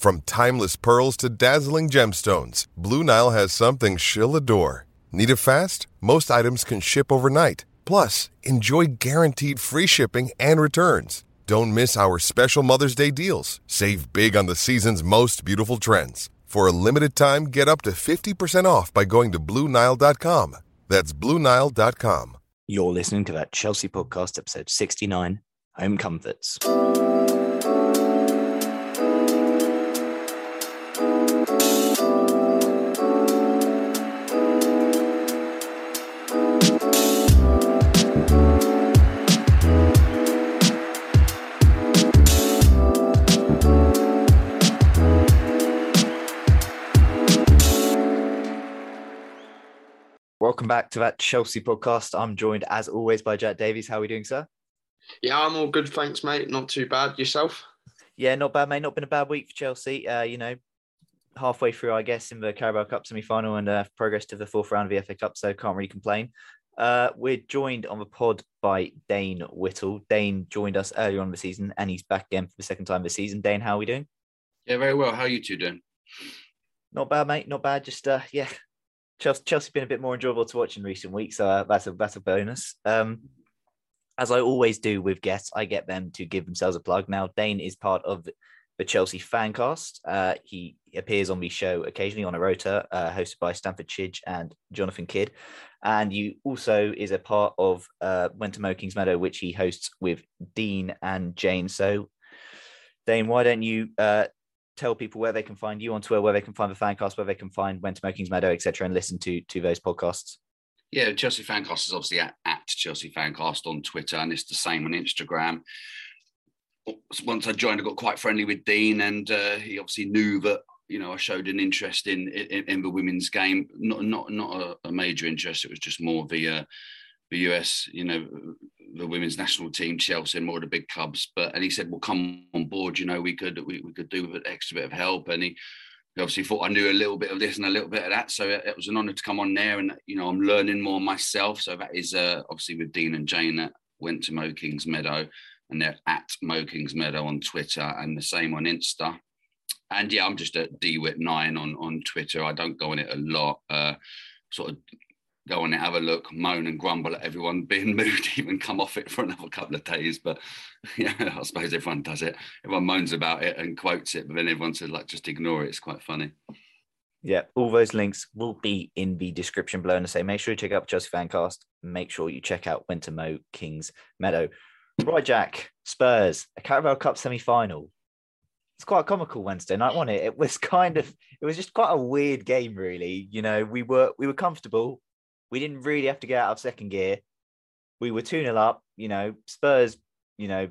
From timeless pearls to dazzling gemstones, Blue Nile has something she'll adore. Need it fast? Most items can ship overnight. Plus, enjoy guaranteed free shipping and returns. Don't miss our special Mother's Day deals. Save big on the season's most beautiful trends. For a limited time, get up to 50% off by going to BlueNile.com. That's BlueNile.com. You're listening to that Chelsea podcast, episode 69 Home Comforts. Back to that Chelsea podcast. I'm joined as always by Jack Davies. How are we doing, sir? Yeah, I'm all good, thanks, mate. Not too bad. Yourself? Yeah, not bad, mate. Not been a bad week for Chelsea. Uh, you know, halfway through, I guess, in the Carabao Cup semi final and uh, progress to the fourth round of the FA Cup, so can't really complain. Uh, we're joined on the pod by Dane Whittle. Dane joined us earlier on the season and he's back again for the second time this season. Dane, how are we doing? Yeah, very well. How are you two doing? Not bad, mate. Not bad. Just, uh, yeah, Chelsea, Chelsea's been a bit more enjoyable to watch in recent weeks, so uh, that's a that's a bonus. Um, as I always do with guests, I get them to give themselves a plug. Now, Dane is part of the Chelsea Fancast. Uh, he appears on the show occasionally on a rota, uh, hosted by Stanford Chidge and Jonathan Kidd. And you also is a part of uh, Went to Mo Kings Meadow, which he hosts with Dean and Jane. So, Dane, why don't you uh, tell people where they can find you on Twitter, where they can find the Fancast, where they can find When to Mo Kings Meadow, etc., and listen to to those podcasts? Yeah, Chelsea Fancast is obviously at, at Chelsea Fancast on Twitter, and it's the same on Instagram. Once I joined, I got quite friendly with Dean, and uh, he obviously knew that you know I showed an interest in in, in the women's game. Not not not a, a, major interest. It was just more the uh, the US, you know, the women's national team, Chelsea, and more of the big clubs. But and he said, "Well, come on board. You know, we could we, we could do with an extra bit of help." And he obviously thought I knew a little bit of this and a little bit of that. So it, it was an honour to come on there, and you know I'm learning more myself. So that is uh, obviously with Dean and Jane that went to Mo Kings Meadow, and they're at Mo Kings Meadow on Twitter, and the same on Insta. And yeah, I'm just at DWit9 on on Twitter. I don't go on it a lot. Uh, sort of go on have a look, moan and grumble at everyone being moved, even come off it for another couple of days. But yeah, I suppose everyone does it. Everyone moans about it and quotes it, but then everyone says like just ignore it. It's quite funny. Yeah, all those links will be in the description below. And I say, make sure you check out Chelsea Fancast. Make sure you check out Winter Mo Kings Meadow. Right, Jack, Spurs, a Carabao Cup semi final. It's quite comical Wednesday night, wasn't it? It was kind of, it was just quite a weird game, really. You know, we were we were comfortable. We didn't really have to get out of second gear. We were 2 0 up, you know, Spurs, you know,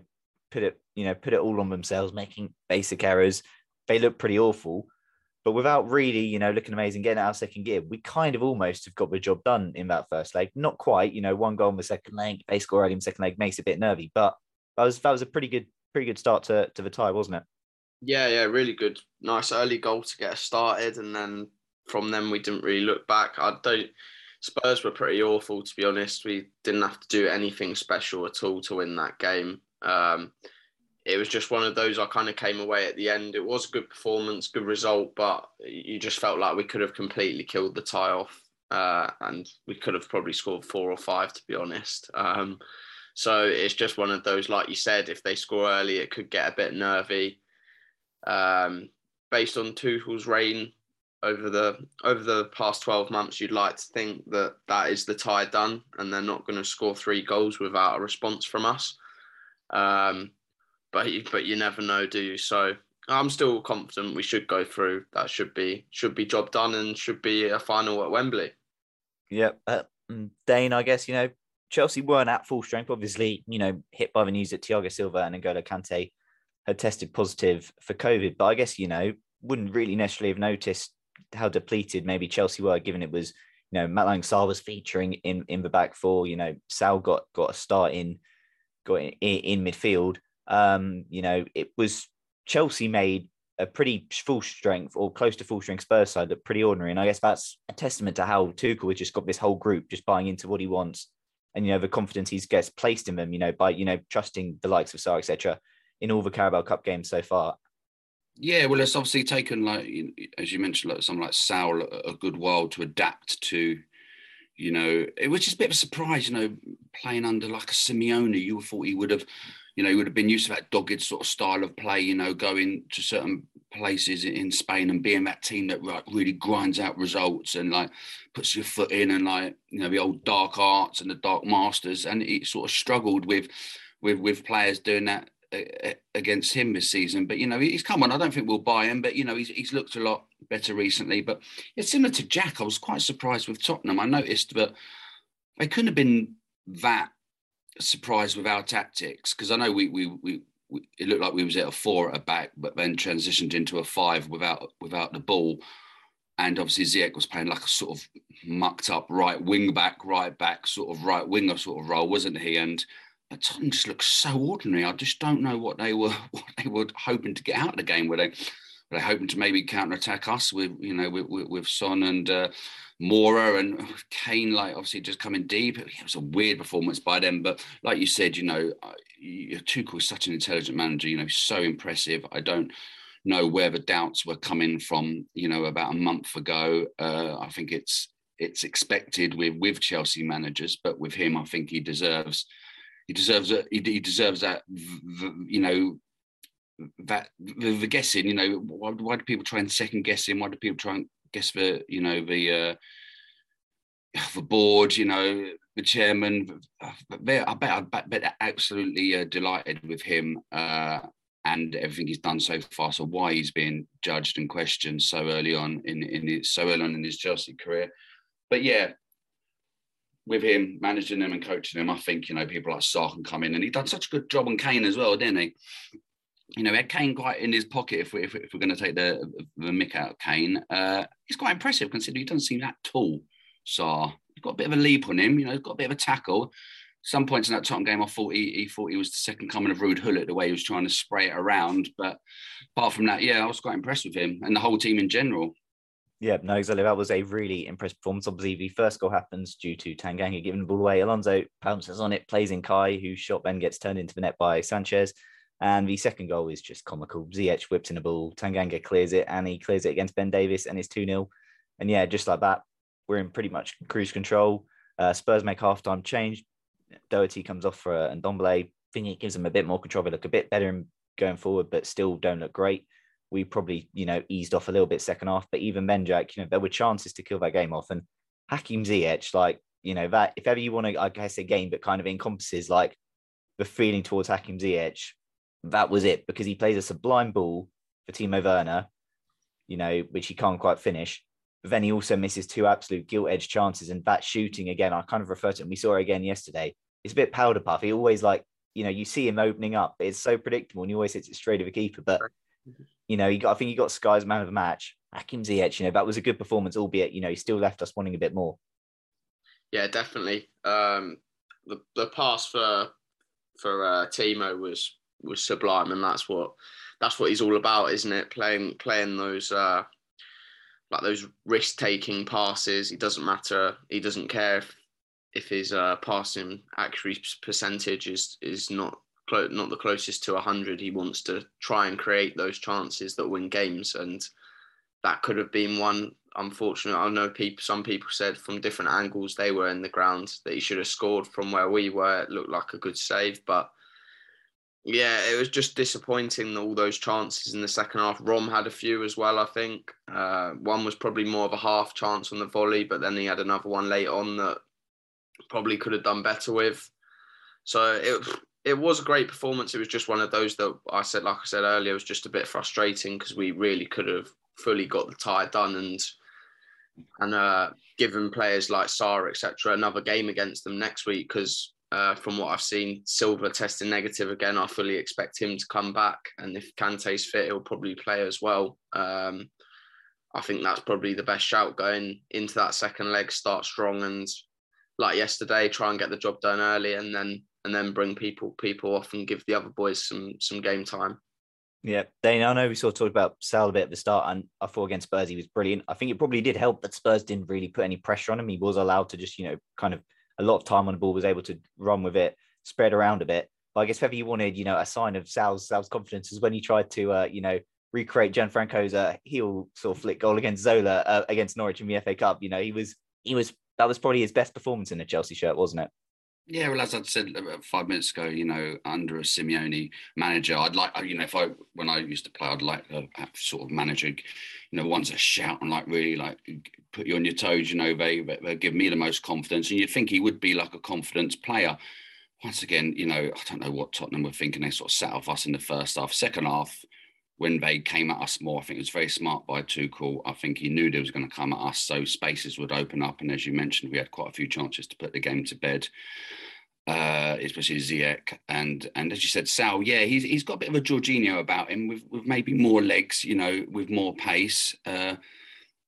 put it, you know, put it all on themselves, making basic errors. They look pretty awful. But without really, you know, looking amazing, getting out of second gear, we kind of almost have got the job done in that first leg. Not quite, you know, one goal in the second leg, they score early in the second leg makes it a bit nervy, but that was that was a pretty good, pretty good start to, to the tie, wasn't it? Yeah, yeah, really good. Nice early goal to get us started, and then from them we didn't really look back. I don't. Spurs were pretty awful, to be honest. We didn't have to do anything special at all to win that game. Um, it was just one of those I kind of came away at the end. It was a good performance, good result, but you just felt like we could have completely killed the tie off uh, and we could have probably scored four or five, to be honest. Um, so it's just one of those, like you said, if they score early, it could get a bit nervy. Um, based on Tuchel's reign over the over the past 12 months, you'd like to think that that is the tie done, and they're not going to score three goals without a response from us. Um, but you, but you never know, do you? So I'm still confident we should go through. That should be should be job done and should be a final at Wembley. Yep. Uh, Dane, I guess, you know, Chelsea weren't at full strength, obviously, you know, hit by the news that Thiago Silva and N'Golo Kante had tested positive for COVID. But I guess, you know, wouldn't really necessarily have noticed how depleted maybe Chelsea were, given it was, you know, Malang was featuring in, in the back four, you know, Saul got got a start in got in, in midfield. Um, you know, it was Chelsea made a pretty full strength or close to full strength Spurs side look pretty ordinary. And I guess that's a testament to how Tuchel has just got this whole group just buying into what he wants. And, you know, the confidence he gets placed in them, you know, by, you know, trusting the likes of Sarr, etc., in all the Carabao Cup games so far. Yeah, well, it's obviously taken, like, as you mentioned, like someone like Saul a good while to adapt to, you know, it was just a bit of a surprise, you know, playing under like a Simeone. You thought he would have you know, he would have been used to that dogged sort of style of play, you know, going to certain places in Spain and being that team that like really grinds out results and like puts your foot in and like, you know, the old dark arts and the dark masters. And he sort of struggled with with with players doing that against him this season. But you know, he's come on. I don't think we'll buy him, but you know, he's he's looked a lot better recently. But it's similar to Jack. I was quite surprised with Tottenham. I noticed that they couldn't have been that surprised with our tactics because I know we, we we it looked like we was at a four at a back, but then transitioned into a five without without the ball. And obviously Ziyech was playing like a sort of mucked up right wing back, right back, sort of right winger sort of role, wasn't he? And Tottenham just looks so ordinary. I just don't know what they were what they were hoping to get out of the game. Were they were they hoping to maybe counter attack us with you know with, with, with Son and uh, Moura and Kane, like obviously just coming deep. It was a weird performance by them, but like you said, you know, uh, Tuchel is such an intelligent manager. You know, so impressive. I don't know where the doubts were coming from. You know, about a month ago, uh, I think it's it's expected with with Chelsea managers, but with him, I think he deserves he deserves it. He, he deserves that. You know, that the, the, guessing. You know, why, why do people try and second guess him? Why do people try and guess the you know the uh, the board, you know, the chairman. I bet I bet, bet absolutely uh, delighted with him uh, and everything he's done so far. So why he's being judged and questioned so early on in in his, so early on in his Chelsea career. But yeah, with him managing them and coaching them, I think you know people like Sarr can come in, and he done such a good job on Kane as well, didn't he? you know, had Kane quite in his pocket if, we, if, we're going to take the the mick out of Kane. Uh, he's quite impressive considering he doesn't seem that tall. So he's got a bit of a leap on him. You know, he's got a bit of a tackle. Some points in that Tottenham game, I thought he, he thought he was the second coming of Ruud Gullit, the way he was trying to spray it around. But apart from that, yeah, I was quite impressed with him and the whole team in general. Yeah, no, exactly. That was a really impressive performance. Obviously, the first goal happens due to Tanganga giving the ball away. Alonso pounces on it, plays in Kai, whose shot then gets turned into the net by Sanchez. And the second goal is just comical. Ziyech whips in a ball, Tanganga clears it, and he clears it against Ben Davies, and it's 2 0. And yeah, just like that, we're in pretty much cruise control. Uh, Spurs make halftime change. Doherty comes off for uh, Ndombele. I think it gives them a bit more control. They look a bit better going forward, but still don't look great. We probably, you know, eased off a little bit second half, but even then, Jack, you know, there were chances to kill that game off. And Hakim Ziyech, like, you know, that if ever you want to, I guess, a game that kind of encompasses like the feeling towards Hakim Ziyech, that was it because he plays a sublime ball for Timo Werner, you know, which he can't quite finish. But then he also misses two absolute gilt edge chances. And that shooting again, I kind of refer to him. We saw it again yesterday. It's a bit powder puff. He always like, you know, you see him opening up. It's so predictable and he always hits it straight of a keeper. But, you know, he got, I think he got Sky's man of the match. Hakim Ziyech, you know, that was a good performance, albeit, you know, he still left us wanting a bit more. Yeah, definitely. Um, the, the pass for for uh, Timo was was sublime, and that's what that's what he's all about, isn't it? Playing playing those uh, like those risk taking passes. He doesn't matter. He doesn't care if if his uh, passing accuracy percentage is is not not the closest to hundred. He wants to try and create those chances that win games, and that could have been one unfortunately, I know people. Some people said from different angles they were in the ground that he should have scored from where we were. It looked like a good save, but yeah, it was just disappointing. All those chances in the second half. Rom had a few as well. I think uh, one was probably more of a half chance on the volley, but then he had another one late on that probably could have done better with. So it it was a great performance. It was just one of those that I said, like I said earlier, was just a bit frustrating because we really could have fully got the tie done and and uh, given players like Sarr, etc., another game against them next week. Because uh, from what I've seen, Silva testing negative again. I fully expect him to come back, and if Kante's fit, he'll probably play as well. Um, I think that's probably the best shout going into that second leg. Start strong and like yesterday, try and get the job done early, and then and then bring people people off and give the other boys some some game time. Yeah, Dane, I know we sort of talked about Saul a bit at the start, and I thought against Spurs he was brilliant. I think it probably did help that Spurs didn't really put any pressure on him. He was allowed to just, you know, kind of a lot of time on the ball, was able to run with it, spread around a bit. But I guess whether you wanted, you know, a sign of Saul's Saul's confidence is when he tried to, uh, you know, recreate Gianfranco's uh, heel sort of flick goal against Zola uh, against Norwich in the FA Cup. You know, he was he was that was probably his best performance in a Chelsea shirt, wasn't it? Yeah, well, as I said uh, about five minutes ago, you know, under a Simeone manager, I'd like, uh, you know, if I when I used to play, I'd like a sort of manager, you know, ones that shout and like really like put you on your toes. You know, they they give me the most confidence, and you'd think he would be like a confidence player. Once again, you know, I don't know what Tottenham were thinking. They sort of sat off us in the first half. Second half, when they came at us more, I think it was very smart by Tuchel. I think he knew they was going to come at us, so spaces would open up. And as you mentioned, we had quite a few chances to put the game to bed uh, especially Ziyech and and as you said, Saul. Yeah, he's he's got a bit of a Jorginho about him with with maybe more legs, you know, with more pace. Uh,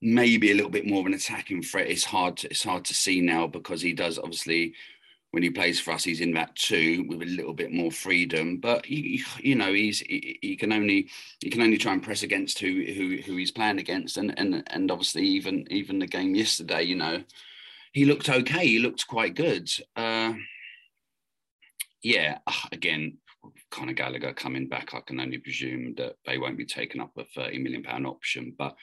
maybe a little bit more of an attacking threat. It's hard. To, it's hard to see now because he does obviously when he plays for us, he's in that two with a little bit more freedom. But he, you know, he's he, he, can only he can only try and press against who who who he's playing against, and and and obviously even even the game yesterday, you know, he looked okay. He looked quite good. Uh, yeah, again, Conor Gallagher coming back, I can only presume that they won't be taking up a 30 million pound option. But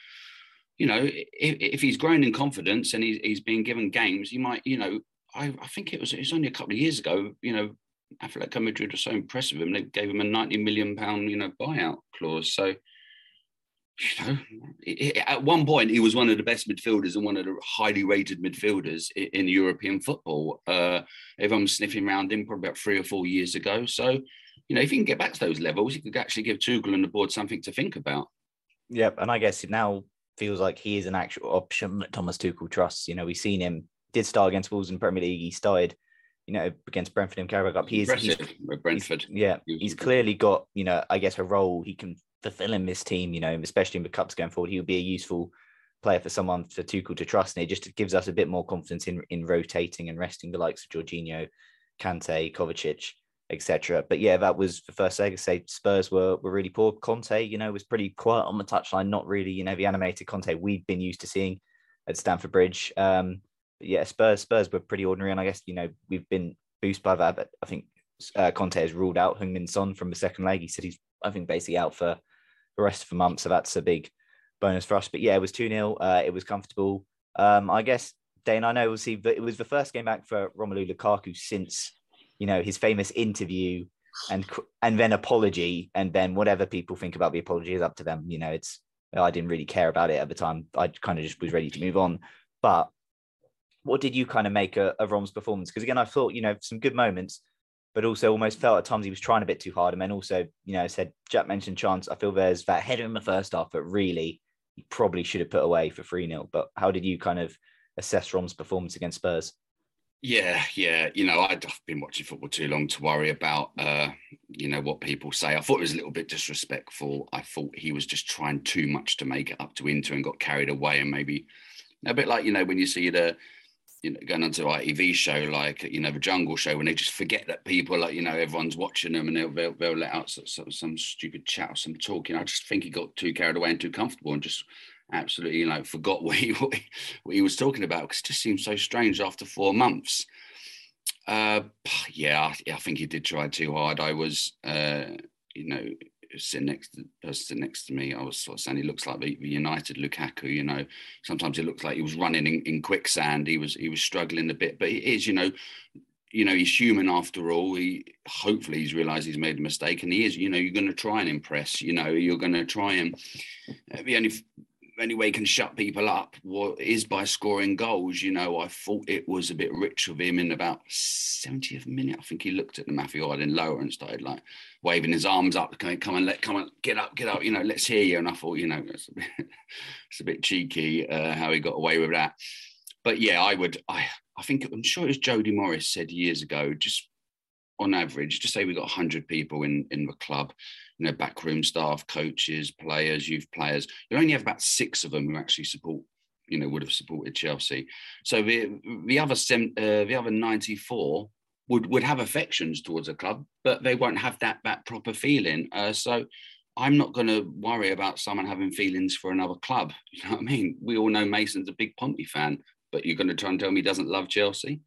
you know, if, if he's grown in confidence and he's, he's being given games, you might, you know, I, I think it was it was only a couple of years ago, you know, Atletico Madrid was so impressed with him, they gave him a 90 million pound, you know, buyout clause. So you know, at one point he was one of the best midfielders and one of the highly rated midfielders in European football. Uh, everyone was sniffing around him probably about three or four years ago. So, you know, if he can get back to those levels, he could actually give Tuchel and the board something to think about. Yep, and I guess it now feels like he is an actual option that Thomas Tuchel trusts. You know, we've seen him did start against Wolves in Premier League. He started, you know, against Brentford in Carabao Cup. He is, he's, Brentford. He's, yeah, he's clearly got, you know, I guess a role he can fulfill in this team, you know, especially in the cups going forward, he would be a useful player for someone for Tuchel to trust. And it just gives us a bit more confidence in in rotating and resting the likes of Jorginho, Kante, Kovacic, etc. But yeah, that was the first leg. I say Spurs were were really poor. Conte, you know, was pretty quiet on the touchline, not really, you know, the animated Conte we've been used to seeing at Stamford Bridge. Um, yeah, Spurs Spurs were pretty ordinary, and I guess you know we've been boosted by that. But I think uh, Conte has ruled out Heung-min Son from the second leg. He said he's I think basically out for the rest of the month. So that's a big bonus for us. But yeah, it was 2 0. Uh, it was comfortable. Um, I guess, Dane, I know we'll see, but it was the first game back for Romelu Lukaku since, you know, his famous interview and and then apology. And then whatever people think about the apology is up to them. You know, it's, I didn't really care about it at the time. I kind of just was ready to move on. But what did you kind of make of, of Rom's performance? Because again, I thought, you know, some good moments but also almost felt at times he was trying a bit too hard. And then also, you know, said Jack mentioned chance. I feel there's that header in the first half, but really he probably should have put away for 3 0. But how did you kind of assess Rom's performance against Spurs? Yeah, yeah. You know, I've been watching football too long to worry about, uh, you know, what people say. I thought it was a little bit disrespectful. I thought he was just trying too much to make it up to Inter and got carried away. And maybe a bit like, you know, when you see the you know, going onto an ITV show like you know the Jungle Show when they just forget that people like you know everyone's watching them and they'll they'll, they'll let out some, some stupid chat or some talking. I just think he got too carried away and too comfortable and just absolutely you know forgot what he what he, what he was talking about because it just seems so strange after four months. Uh, yeah, I, I think he did try too hard. I was, uh, you know, sitting next to the person next to me, I was sort of saying he looks like the, United Lukaku. You know, sometimes it looks like he was running in, in quicksand. He was he was struggling a bit, but he is. you know you know he's human after all he hopefully he's realized he's made a mistake and he is you know you're going to try and impress you know you're going to try and uh, the only only way he can shut people up is by scoring goals. You know, I thought it was a bit rich of him in about 70th minute. I think he looked at the Matthew Harding lower and started like waving his arms up, come and let come on, get up, get up. You know, let's hear you. And I thought, you know, it's a bit, it's a bit cheeky uh, how he got away with that. But yeah, I would. I I think I'm sure it was Jody Morris said years ago. Just on average, just say we got 100 people in in the club you know, backroom staff, coaches, players, youth players. You only have about six of them who actually support, you know, would have supported Chelsea. So the the other uh, the other ninety four would would have affections towards a club, but they won't have that that proper feeling. Uh, so. I'm not going to worry about someone having feelings for another club. You know what I mean? We all know Mason's a big Pompey fan, but you're going to try and tell me he doesn't love Chelsea?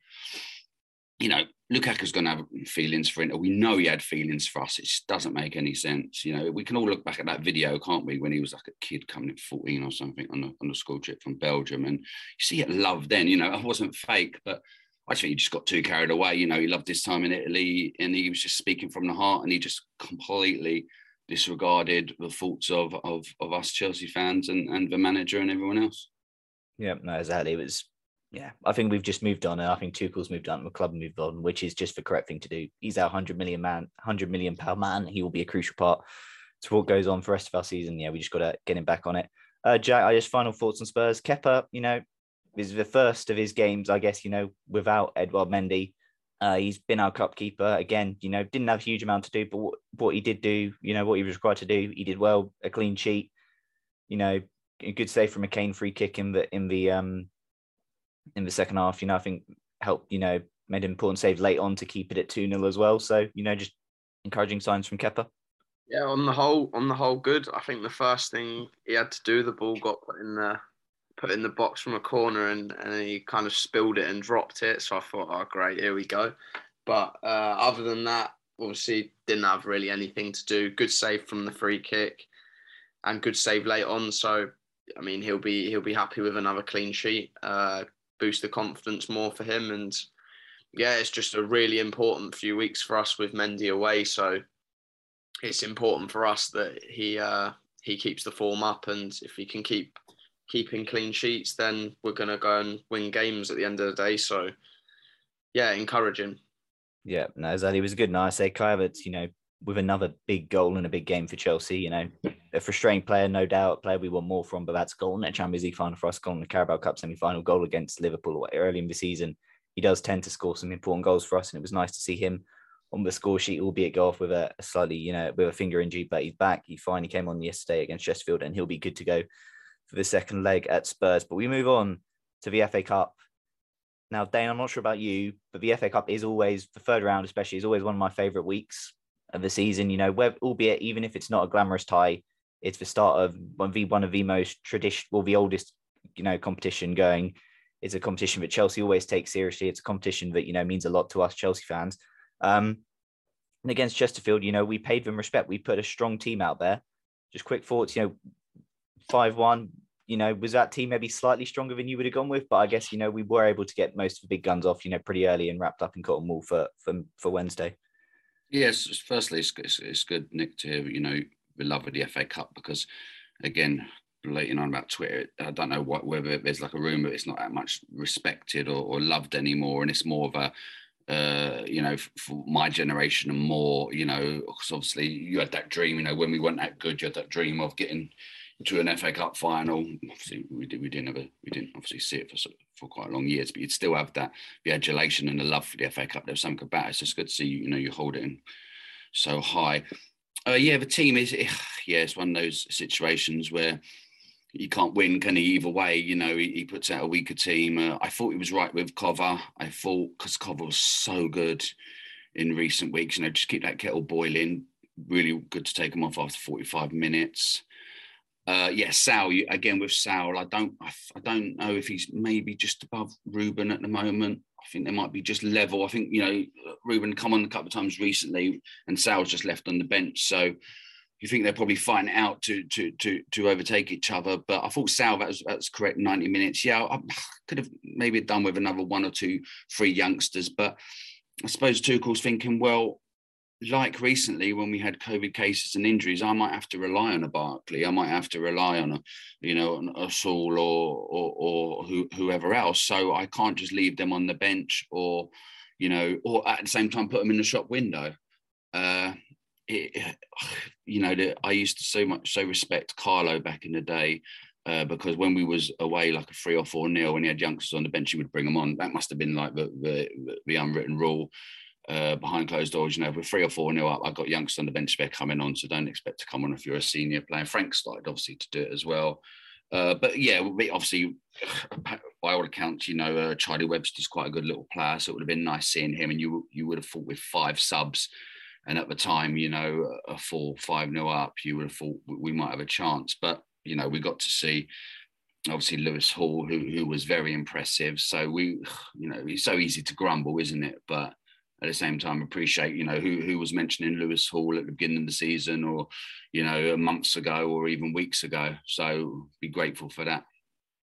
you know, Lukaku's going to have feelings for Inter. We know he had feelings for us. It just doesn't make any sense. You know, we can all look back at that video, can't we, when he was like a kid coming at 14 or something on a, on a school trip from Belgium. And you see it love then, you know, I wasn't fake, but I think he just got too carried away. You know, he loved his time in Italy and he was just speaking from the heart and he just completely disregarded the thoughts of, of, of us Chelsea fans and, and the manager and everyone else. Yeah, no, exactly. It was yeah, I think we've just moved on, and I think Tuchel's moved on, the club moved on, which is just the correct thing to do. He's our hundred million man, hundred million pound man. He will be a crucial part to what goes on for the rest of our season. Yeah, we just got to get him back on it. Uh, Jack, I just final thoughts on Spurs. Kepa, you know, is the first of his games, I guess, you know, without Edouard Mendy. Uh, he's been our cup keeper again. You know, didn't have a huge amount to do, but what, what he did do, you know, what he was required to do, he did well. A clean sheet, you know, a good save from a Kane free kick in the in the um in the second half. You know, I think helped, you know, made an important save late on to keep it at 2 0 as well. So, you know, just encouraging signs from Kepa. Yeah, on the whole, on the whole, good. I think the first thing he had to do, the ball got put in the put in the box from a corner, and and he kind of spilled it and dropped it. So I thought, oh great, here we go. But uh, other than that, obviously didn't have really anything to do. Good save from the free kick, and good save late on. So I mean, he'll be he'll be happy with another clean sheet. Uh, boost the confidence more for him. And yeah, it's just a really important few weeks for us with Mendy away. So it's important for us that he uh, he keeps the form up, and if he can keep keeping clean sheets, then we're gonna go and win games at the end of the day. So yeah, encouraging. Yeah, no, exactly. It was good night. I say Kai you know, with another big goal and a big game for Chelsea. You know, a frustrating player, no doubt, a player we want more from, but that's the Champions League final for us, in the Carabao Cup semi final, goal against Liverpool early in the season. He does tend to score some important goals for us, and it was nice to see him on the score sheet, albeit go off with a, slightly, you know, with a finger injury, but he's back. He finally came on yesterday against Chesterfield, and he'll be good to go for the second leg at Spurs. But we move on to the FA Cup. Now, Dane, I'm not sure about you, but the FA Cup is always the third round, especially, is always one of my favourite weeks of the season. You know, where, albeit even if it's not a glamorous tie, it's the start of one one of the most traditional, well, the oldest, you know, competition going. It's a competition that Chelsea always takes seriously. It's a competition that you know means a lot to us Chelsea fans. Um, and against Chesterfield, you know, we paid them respect. We put a strong team out there. Just quick thoughts, you know, five one. You know, was that team maybe slightly stronger than you would have gone with? But I guess you know we were able to get most of the big guns off, you know, pretty early and wrapped up in cotton wool for for for Wednesday. Yes, firstly, it's, it's, it's good, Nick, to hear, you know, the love of the FA Cup because, again, relating on about Twitter, I don't know what whether there's like a rumor it's not that much respected or, or loved anymore, and it's more of a uh, you know, for my generation and more, you know, because obviously you had that dream, you know, when we weren't that good, you had that dream of getting to an FA Cup final. Obviously, we did, we didn't a, we didn't obviously see it for for quite long years, but you'd still have that the adulation and the love for the FA Cup. There's something about it. It's just good to see you know you hold it in so high. Uh, yeah, the team is yeah, it's one of those situations where you can't win, can he? Either way, you know, he, he puts out a weaker team. Uh, I thought he was right with Kova. I thought because Kova was so good in recent weeks, you know, just keep that kettle boiling. Really good to take him off after 45 minutes. Uh, yeah, Saul. Again with Saul, I don't, I, I, don't know if he's maybe just above Ruben at the moment. I think they might be just level. I think you know Ruben come on a couple of times recently, and Saul's just left on the bench. So you think they're probably fighting out to to to to overtake each other. But I thought Saul that was that's correct. Ninety minutes. Yeah, I could have maybe done with another one or two, three youngsters. But I suppose Tuchel's thinking, well, like recently when we had COVID cases and injuries, I might have to rely on a Barkley. I might have to rely on a, you know, a Saul or or, or who, whoever else. So I can't just leave them on the bench or, you know, or at the same time put them in the shop window. Uh, it, you know, I used to so much so respect Carlo back in the day. Uh, because when we was away like a three or four nil, when he had youngsters on the bench, he would bring them on. That must have been like the the, the unwritten rule uh, behind closed doors. You know, we're three or four nil up, I've got youngsters on the bench spare coming on, so don't expect to come on if you're a senior player. Frank started obviously to do it as well. Uh, but yeah, obviously, by all accounts, you know, uh, Charlie Webster's quite a good little player, so it would have been nice seeing him. And you you would have thought with five subs and at the time, you know, a four, five nil up, you would have thought we might have a chance. But, you know, we got to see obviously Lewis Hall, who, who was very impressive. So we, you know, it's so easy to grumble, isn't it? But at the same time, appreciate, you know, who, who was mentioning Lewis Hall at the beginning of the season or, you know, months ago or even weeks ago. So be grateful for that.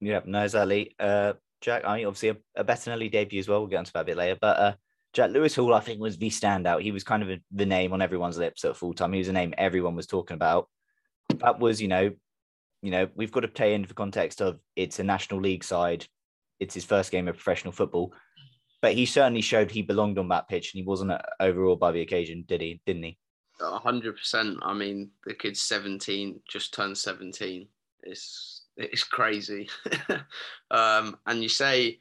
Yeah, no, exactly. Uh, Jack, I mean, obviously a, a Bettinelli debut as well. We'll get onto that a bit later. But uh, Jack Lewis Hall, I think, was the standout. He was kind of a, the name on everyone's lips at full time. He was a name everyone was talking about. That was, you know, you know, we've got to play into the context of it's a national league side. It's his first game of professional football, but he certainly showed he belonged on that pitch, and he wasn't overawed by the occasion, did he? Didn't he? hundred percent. I mean, the kid's seventeen, just turned seventeen. It's it's crazy. um, and you say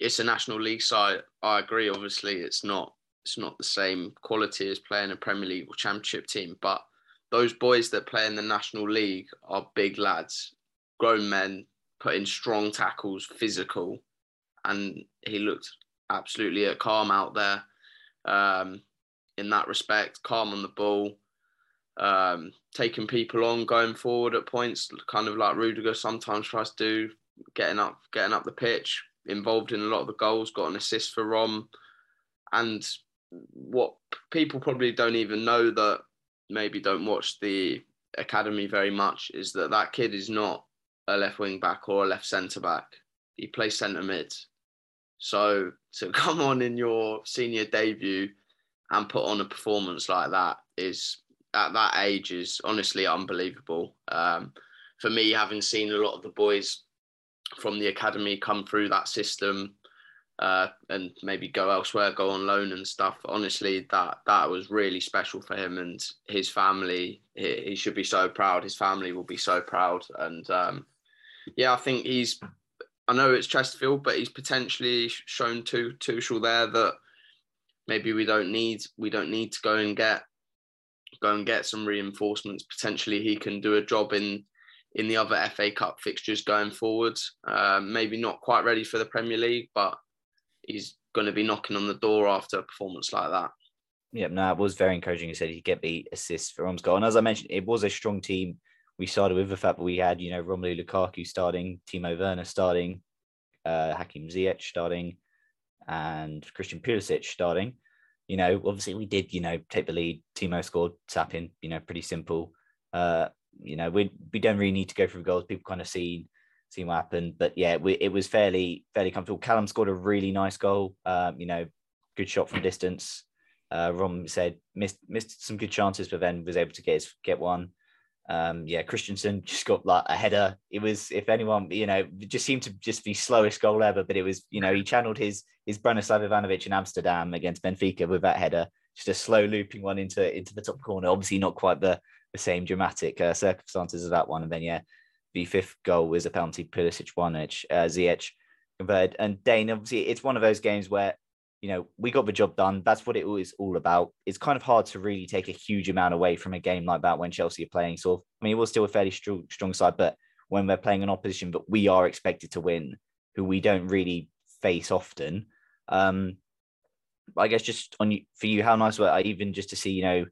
it's a national league side. I agree. Obviously, it's not it's not the same quality as playing a Premier League or Championship team, but those boys that play in the national league are big lads, grown men, putting strong tackles, physical, and he looked absolutely at calm out there. Um, in that respect, calm on the ball, um, taking people on, going forward at points, kind of like Rudiger sometimes tries to do, getting up, getting up the pitch, involved in a lot of the goals, got an assist for Rom. And what people probably don't even know that maybe don't watch the academy very much is that that kid is not a left wing back or a left centre back. He plays centre mid. So to come on in your senior debut and put on a performance like that is at that age is honestly unbelievable. Um, for me, having seen a lot of the boys from the academy come through that system uh, and maybe go elsewhere, go on loan and stuff. Honestly, that that was really special for him and his family. He, he should be so proud. His family will be so proud. And um, yeah, I think he's. I know it's Chesterfield, but he's potentially shown to Tuchel there that maybe we don't need we don't need to go and get go and get some reinforcements. Potentially, he can do a job in in the other FA Cup fixtures going forward. Um, maybe not quite ready for the Premier League, but he's going to be knocking on the door after a performance like that. Yeah, no, it was very encouraging. He said he'd get the assist for Rom's goal. And as I mentioned, it was a strong team. We started with the fact that we had, you know, Romelu Lukaku starting, Timo Werner starting, uh, Hakim Ziyech starting, and Christian Pulisic starting. You know, obviously we did, you know, take the lead. Timo scored, tapping, you know, pretty simple. Uh, you know, we we don't really need to go through goals. People kind of seen seen what happened, but yeah, we, it was fairly fairly comfortable. Callum scored a really nice goal. Um, you know, good shot from distance. Uh, Rom said missed missed some good chances, but then was able to get his, get one. Um, yeah, Christensen just got like a header. It was, if anyone, you know, just seemed to just be slowest goal ever. But it was, you know, he channeled his his Branislav Ivanovic in Amsterdam against Benfica with that header, just a slow looping one into into the top corner. Obviously, not quite the the same dramatic uh, circumstances as that one. And then, yeah, the fifth goal was a penalty. Pulisic it. Uh, Ziyech converted. And Dane, obviously, it's one of those games where, you know, we got the job done. That's what it was all about. It's kind of hard to really take a huge amount away from a game like that when Chelsea are playing. So, I mean, it was still a fairly strong, strong side, but when we're playing an opposition, but we are expected to win, who we don't really face often. Um, I guess just on you for you, how nice were I even just to see, you know,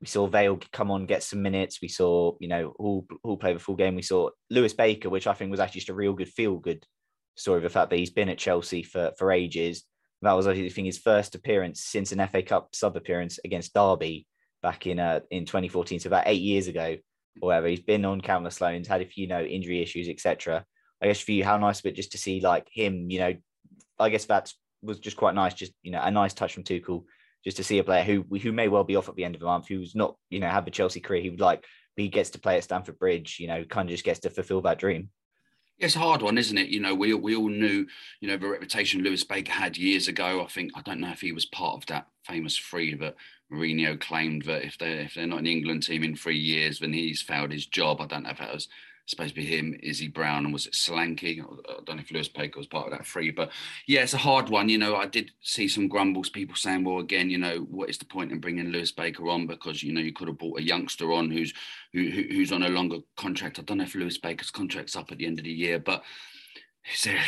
we saw Vale come on, get some minutes. We saw, you know, all all play the full game. We saw Lewis Baker, which I think was actually just a real good feel good story of the fact that he's been at Chelsea for for ages. That was I think his first appearance since an FA Cup sub appearance against Derby back in uh, in 2014, so about eight years ago, or whatever. He's been on countless loans, had a few, you know, injury issues, etc. I guess for you, how nice of it just to see like him, you know, I guess that was just quite nice, just you know, a nice touch from Tuchel, just to see a player who who may well be off at the end of the month, who's not, you know, have the Chelsea career he would like, but he gets to play at Stamford Bridge, you know, kind of just gets to fulfill that dream. It's a hard one, isn't it? You know, we we all knew, you know, the reputation Lewis Baker had years ago. I think I don't know if he was part of that famous free that Mourinho claimed that if they if they're not an England team in three years, then he's failed his job. I don't know if that was supposed to be him, Izzy Brown, and was it Solanke? I don't know if Lewis Baker was part of that free, but yeah, it's a hard one. You know, I did see some grumbles, people saying, well, again, you know, what is the point in bringing Lewis Baker on because you know you could have brought a youngster on who's who, who's on a longer contract. I don't know if Lewis Baker's contract's up at the end of the year, but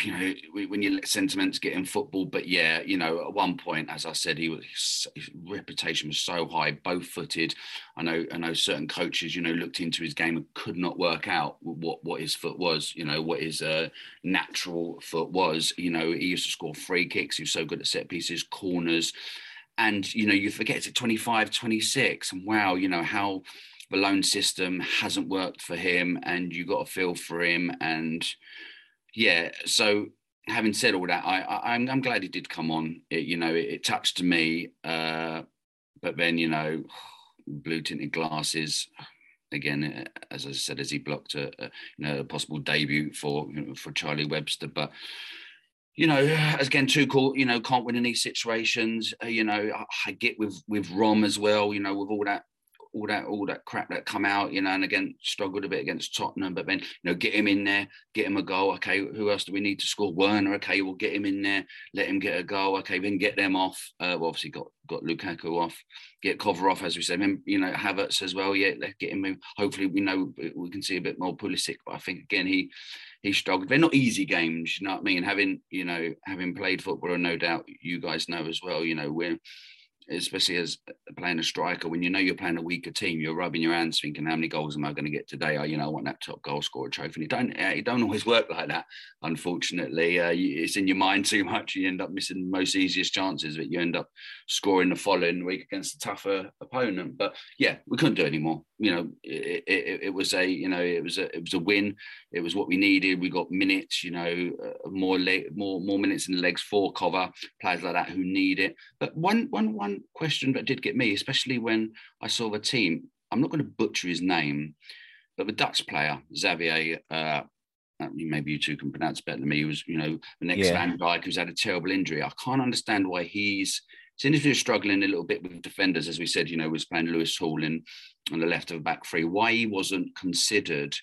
you know when you let sentiments get in football but yeah you know at one point as i said he was his reputation was so high both footed i know i know certain coaches you know looked into his game and could not work out what what his foot was you know what his uh, natural foot was. You know he used to score free kicks. He was so good at set pieces corners. And you know you forget it's at 25 26 and wow you know how the loan system hasn't worked for him. And you got a feel for him. And yeah, so having said all that, I, I am I'm, I'm glad he did come on. It, you know, it, it touched me, uh, but then you know, blue tinted glasses. Again, uh, as I said, as he blocked a, a you know a possible debut for you know, for Charlie Webster, but you know, again, Tuchel, you know, can't win in these situations. Uh, you know, I, I, get with with Rom as well. You know, with all that all that all that crap that come out, you know, and again struggled a bit against Tottenham, but then you know get him in there, get him a goal. Okay, who else do we need to score? Werner. Okay, we'll get him in there, let him get a goal. Okay, then get them off. Uh, well, obviously got got Lukaku off, get Kova off as we said. you know Havertz as well. Yeah, get him. Hopefully, we know we can see a bit more Pulisic, but I think again he he struggled. They're not easy games, you know what I mean. Having you know having played football, and no doubt you guys know as well. You know we're especially as playing a striker, when you know you're playing a weaker team, you're rubbing your hands, thinking, "How many goals am I going to get today?" I, you know, I want that top goal scorer trophy. And it don't, it don't always work like that. Unfortunately, uh, it's in your mind too much. You end up missing the most easiest chances, but you end up scoring the following week against a tougher opponent. But yeah, we couldn't do anymore. You know, it, it, it was a, you know, it was a, it was a win. It was what we needed. We got minutes. You know, uh, more leg, more more minutes in the legs for cover players like that who need it. But one one one question that did get me, especially when I saw the team. I'm not going to butcher his name, but the Dutch player Xavier. Uh, uh, maybe you two can pronounce better than me. He was, you know, the next yeah. Van Dijk who's had a terrible injury. I can't understand why he's seems to be struggling a little bit with defenders, as we said. You know, was playing Lewis Hall in on the left of the back three. Why he wasn't considered?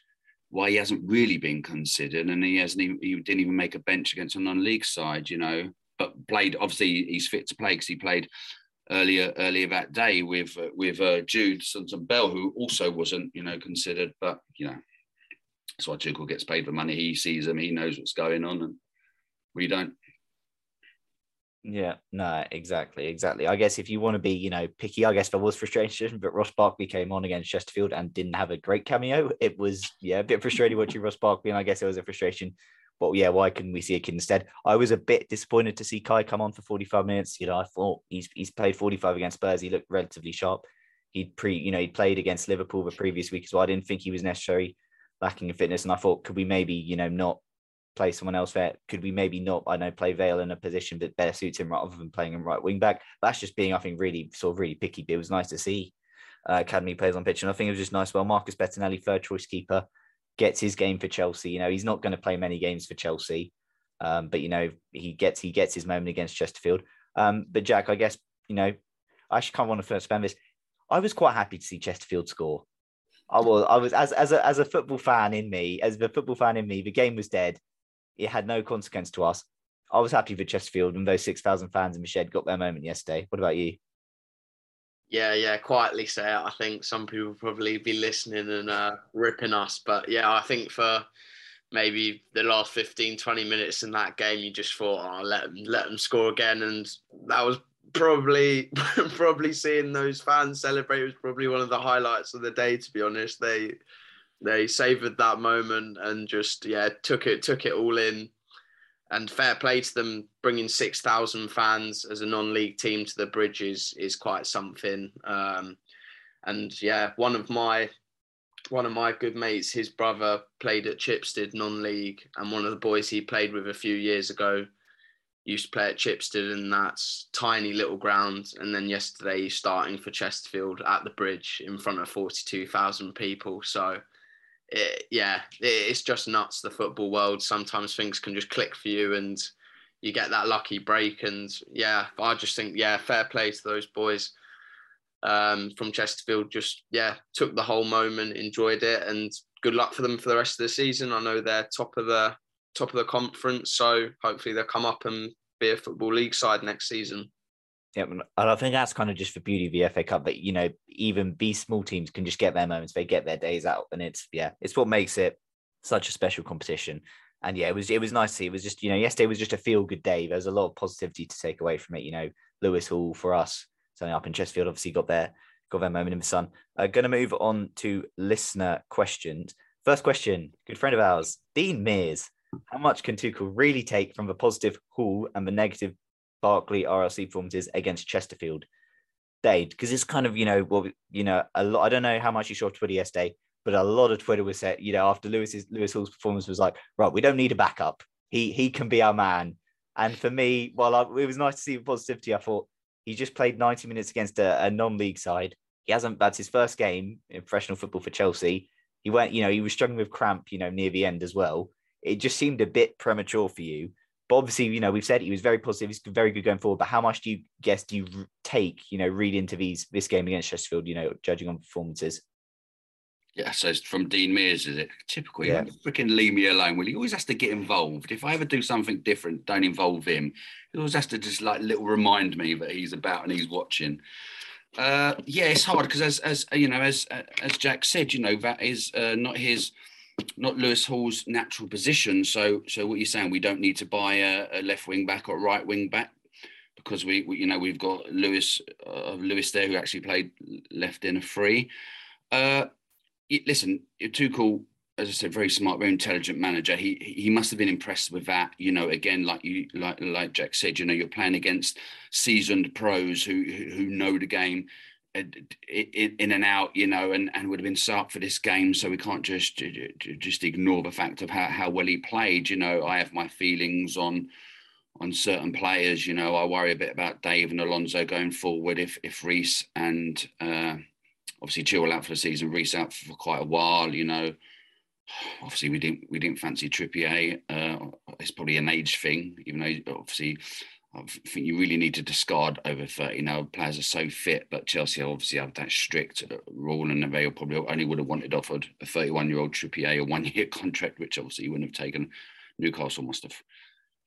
Why he hasn't really been considered, and he hasn't even he didn't even make a bench against a non-league side. You know, but played. Obviously, he's fit to play because he played earlier earlier that day with uh, with uh, Jude Soonsup-Bell, who also wasn't you know considered, but you know that's why Tuchel gets paid the money. He sees them, he knows what's going on, and we don't. Yeah, no, exactly, exactly. I guess if you want to be, you know, picky, I guess there was frustration, but Ross Barkley came on against Chesterfield and didn't have a great cameo. It was, yeah, a bit frustrating watching Ross Barkley, and I guess it was a frustration but yeah, why couldn't we see a kid instead? I was a bit disappointed to see Kai come on for 45 minutes. You know, I thought he's he's played 45 against Spurs. He looked relatively sharp. He'd pre, you know, he'd played against Liverpool the previous week as well. I didn't think he was necessarily lacking in fitness. And I thought, could we maybe, you know, not play someone else there? Could we maybe not, I know, play Vale in a position that better suits him rather than playing him right wing back? That's just being, I think, really sort of really picky. But it was nice to see uh, Academy players on pitch. And I think it was just nice. Well, Marcus Bettinelli, third choice keeper, gets his game for Chelsea. You know, he's not going to play many games for Chelsea. Um, but you know, he gets he gets his moment against Chesterfield. Um, but Jack, I guess you know, I actually can't want to first spend this. I was quite happy to see Chesterfield score. I was, I was as as a as a football fan in me, as the football fan in me, the game was dead. It had no consequence to us. I was happy for Chesterfield and those six thousand fans in the shed got their moment yesterday. What about you? Yeah, yeah, quietly say it. I think some people probably be listening and uh, ripping us, but yeah, I think for maybe the last 15, 20 minutes in that game, you just thought, oh, let them, let them score again. And that was probably, probably seeing those fans celebrate was probably one of the highlights of the day, to be honest. They, they savored that moment and just, yeah, took it, took it all in. And fair play to them, bringing 6,000 fans as a non league team to the bridges is quite something. Um, And yeah, one of my one of my good mates, his brother played at Chipstead non-league, and one of the boys he played with a few years ago used to play at Chipstead, and that's tiny little ground. And then yesterday starting for Chesterfield at the bridge in front of forty-two thousand people. So. It, yeah, it, it's just nuts. The football world. Sometimes things can just click for you, and you get that lucky break. And yeah, I just think yeah, fair play to those boys um, from Chesterfield. Just yeah, took the whole moment, enjoyed it, and good luck for them for the rest of the season. I know they're top of the top of the conference, so hopefully they'll come up and be a football league side next season. Yeah, and I think that's kind of just for beauty of the FA Cup that you know even these small teams can just get their moments, they get their days out, and it's yeah, it's what makes it such a special competition. And yeah, it was it was nice to see. It was just you know yesterday was just a feel good day. There was a lot of positivity to take away from it. You know, Lewis Hall for us, something up in Chesterfield, obviously got their got their moment in the sun. Uh, going to move on to listener questions. First question, good friend of ours, Dean Mears. How much can Tuchel really take from the positive Hall and the negative Barkley RLC performances against Chesterfield. Dade, because it's kind of, you know, well, you know, a lot, I don't know how much you saw Twitter yesterday, but a lot of Twitter was said, you know, after Lewis's Lewis Hall's performance was like, right, we don't need a backup. He he can be our man. And for me, while I, it was nice to see the positivity, I thought he just played 90 minutes against a, a non-league side. He hasn't. That's his first game in professional football for Chelsea. He went, you know, he was struggling with cramp, you know, near the end as well. It just seemed a bit premature for you. But obviously, you know, we've said he was very positive. He's very good going forward. But how much do you guess do you take, you know, read into these this game against Chesterfield? You know, judging on performances. Yeah, so it's from Dean Mears, is it? Typical. Yeah. Freaking leave me alone, will he? always has to get involved. If I ever do something different, don't involve him. He always has to just like little remind me that he's about and he's watching. Uh, yeah, it's hard because as as you know, as as Jack said, you know, that is uh, not his not Lewis Hall's natural position. So, so what you're saying, we don't need to buy a, a left wing back or right wing back because we, we you know, we've got Lewis uh, Lewis there who actually played left in a free. Uh, listen, Tuchel, as I said, very smart, very intelligent manager. He he must have been impressed with that. You know, again, like you like like Jack said, you know, you're playing against seasoned pros who who know the game in and out, you know, and, and would have been set up for this game. So we can't just just ignore the fact of how, how well he played. You know, I have my feelings on on certain players. You know, I worry a bit about Dave and Alonso going forward. If if Reece and uh, obviously Chilwell out for the season, Reece out for quite a while. You know, obviously we didn't we didn't fancy Trippier. Uh, it's probably an age thing, even though obviously I think you really need to discard over 30 now. Players are so fit, but Chelsea obviously have that strict uh, rule, and they probably only would have wanted offered a 31 year old Trippier a one year contract, which obviously wouldn't have taken. Newcastle must have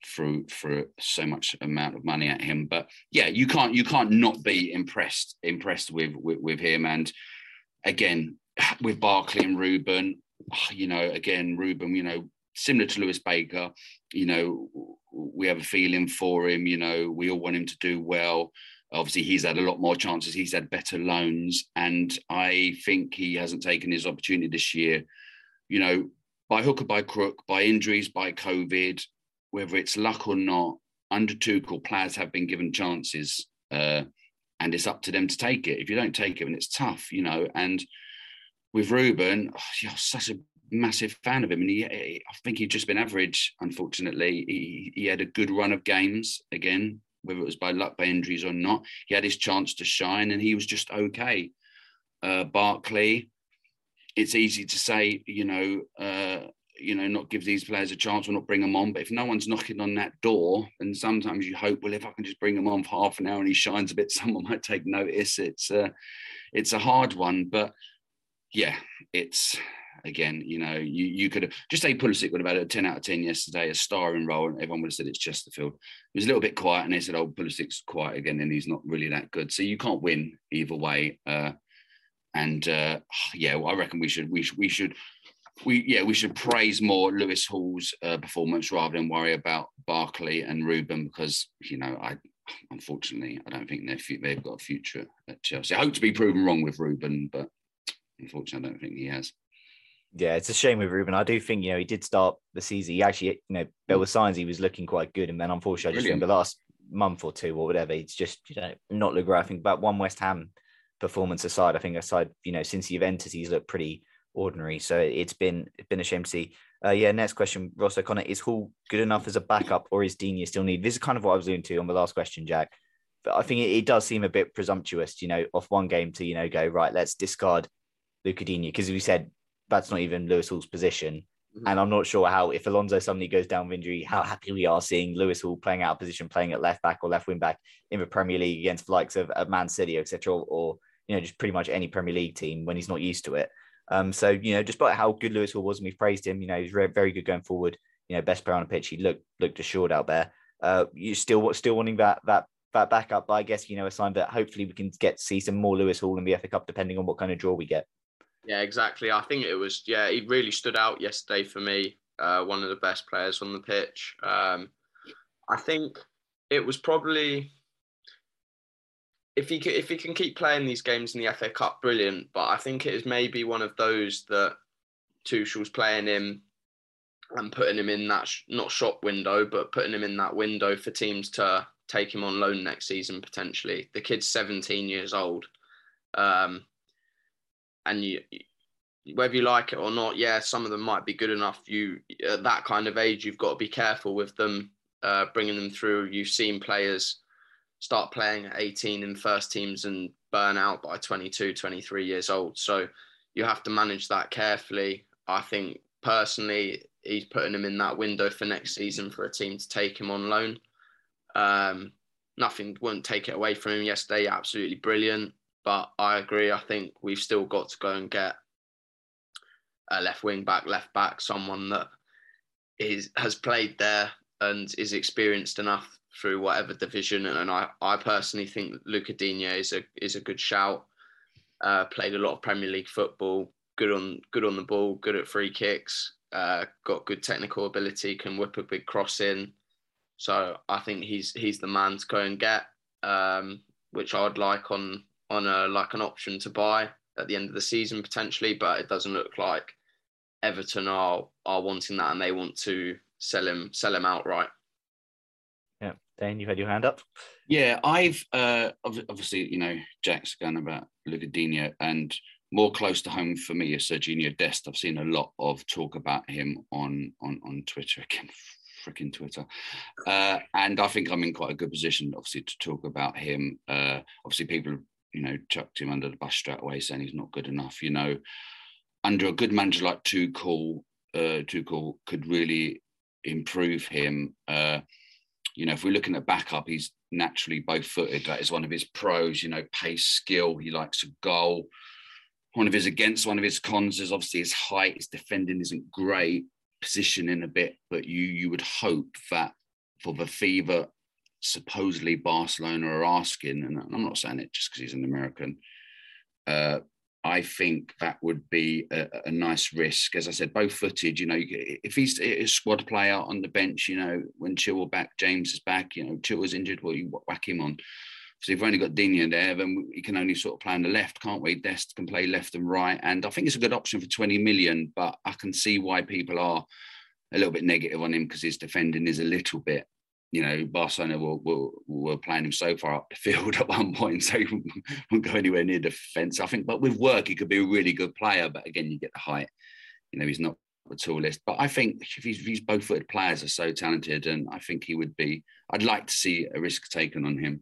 threw through so much amount of money at him. But yeah, you can't you can't not be impressed impressed with with, with him. And again, with Barkley and Ruben, you know, again, Ruben, you know, similar to Lewis Baker, you know, we have a feeling for him. You know, we all want him to do well. Obviously, he's had a lot more chances. He's had better loans, and I think he hasn't taken his opportunity this year. You know, by hook or by crook, by injuries, by COVID, whether it's luck or not, under Tuchel, players have been given chances, uh, and it's up to them to take it. If you don't take it, and it's tough, you know. And with Ruben, oh, you're such a massive fan of him, and he, I think he'd just been average. Unfortunately, he, he had a good run of games again, whether it was by luck, by injuries or not. He had his chance to shine, and he was just okay. Uh, Barkley, it's easy to say, you know, uh, you know, not give these players a chance or not bring them on. But if no one's knocking on that door, and sometimes you hope, well, if I can just bring him on for half an hour and he shines a bit, someone might take notice. It's uh, it's a hard one, but yeah, it's again, you know, you you could have just say Pulisic would have had a 10 out of 10 yesterday, a starring role, and everyone would have said it's Chesterfield. It was a little bit quiet, and they said, Oh, Pulisic's quiet again, and he's not really that good. So you can't win either way. Uh, and uh, yeah, well, I reckon we should we should we should we yeah we should praise more Lewis Hall's uh, performance rather than worry about Barkley and Ruben because you know I unfortunately I don't think they've they've got a future at Chelsea. I hope to be proven wrong with Ruben, but unfortunately I don't think he has. Yeah, it's a shame with Ruben. I do think you know he did start the season. He actually, you know, there were signs he was looking quite good, and then unfortunately, I just think the last month or two or whatever, it's just you know not look great. I think about one West Ham performance aside, I think aside, you know, since Juventus, he's looked pretty ordinary. So it's been it's been a shame to see. Uh, yeah, next question, Ross O'Connor. Is Hall good enough as a backup or is Digne still need? This is kind of what I was alluding to on the last question, Jack. But I think it, it does seem a bit presumptuous, you know, off one game to, you know, go, right, let's discard Luca Digne. Because we said that's not even Lewis Hall's position. Mm-hmm. And I'm not sure how, if Alonso suddenly goes down with injury, how happy we are seeing Lewis Hall playing out of position, playing at left back or left wing back in the Premier League against the likes of, of Man City, etc., or, or, you know, just pretty much any Premier League team when he's not used to it. Um, so you know, despite how good Lewis Hall was, and we've praised him, you know, he's very, very good going forward. You know, best player on the pitch. He looked looked assured out there. Uh, you still still wanting that that that backup, but I guess you know a sign that hopefully we can get to see some more Lewis Hall in the FA Cup, depending on what kind of draw we get. Yeah, exactly. I think it was yeah, he really stood out yesterday for me. Uh, one of the best players on the pitch. Um, I think it was probably if he can, if he can keep playing these games in the FA Cup, brilliant. But I think it is maybe one of those that Tuchel's playing him and putting him in that sh- not shop window, but putting him in that window for teams to take him on loan next season potentially. The kid's 17 years old, um, and you, whether you like it or not, yeah, some of them might be good enough. You at that kind of age, you've got to be careful with them, uh, bringing them through. You've seen players start playing at 18 in first teams and burn out by 22, 23 years old. So you have to manage that carefully. I think personally, he's putting him in that window for next season for a team to take him on loan. Um, nothing wouldn't take it away from him yesterday. Absolutely brilliant. But I agree. I think we've still got to go and get a left wing back, left back, someone that is has played there and is experienced enough through whatever division. And I, I personally think Luca Digne is a is a good shout. Uh, played a lot of Premier League football. Good on good on the ball. Good at free kicks. Uh, got good technical ability. Can whip a big cross in. So I think he's he's the man to go and get, um, which I'd like on on a like an option to buy at the end of the season potentially. But it doesn't look like Everton are are wanting that and they want to sell him sell him outright. Yeah, Dan, you've had your hand up. Yeah, I've uh, obviously, you know, Jack's going about Luca Digne and more close to home for me is Sergiño Dest. I've seen a lot of talk about him on on on Twitter again, freaking Twitter, uh, and I think I'm in quite a good position, obviously, to talk about him. Uh, obviously, people, you know, chucked him under the bus straight away, saying he's not good enough. You know, under a good manager like Tuchel, uh, Tuchel could really improve him. Uh, you know, if we're looking at backup, he's naturally both footed. That is one of his pros, you know, pace, skill. He likes a goal. One of his against, one of his cons is obviously his height. His defending isn't great, positioning a bit, but you you would hope that for the fever supposedly Barcelona are asking, and I'm not saying it just because he's an American, uh, I think that would be a, a, nice risk. As I said, both footed, you know, if he's a squad player on the bench, you know, when Chilwell back, James is back, you know, Chilwell's injured, well, you whack him on. So if we've only got Digne there, then he can only sort of play on the left, can't we? Dest can play left and right. And I think it's a good option for 20 million, but I can see why people are a little bit negative on him because his defending is a little bit you know, Barcelona were, were, were playing him so far up the field at one point, so he wouldn't go anywhere near the defence. I think, but with work, he could be a really good player. But again, you get the height. You know, he's not the tallest. But I think if he's, these both-footed players are so talented, and I think he would be. I'd like to see a risk taken on him.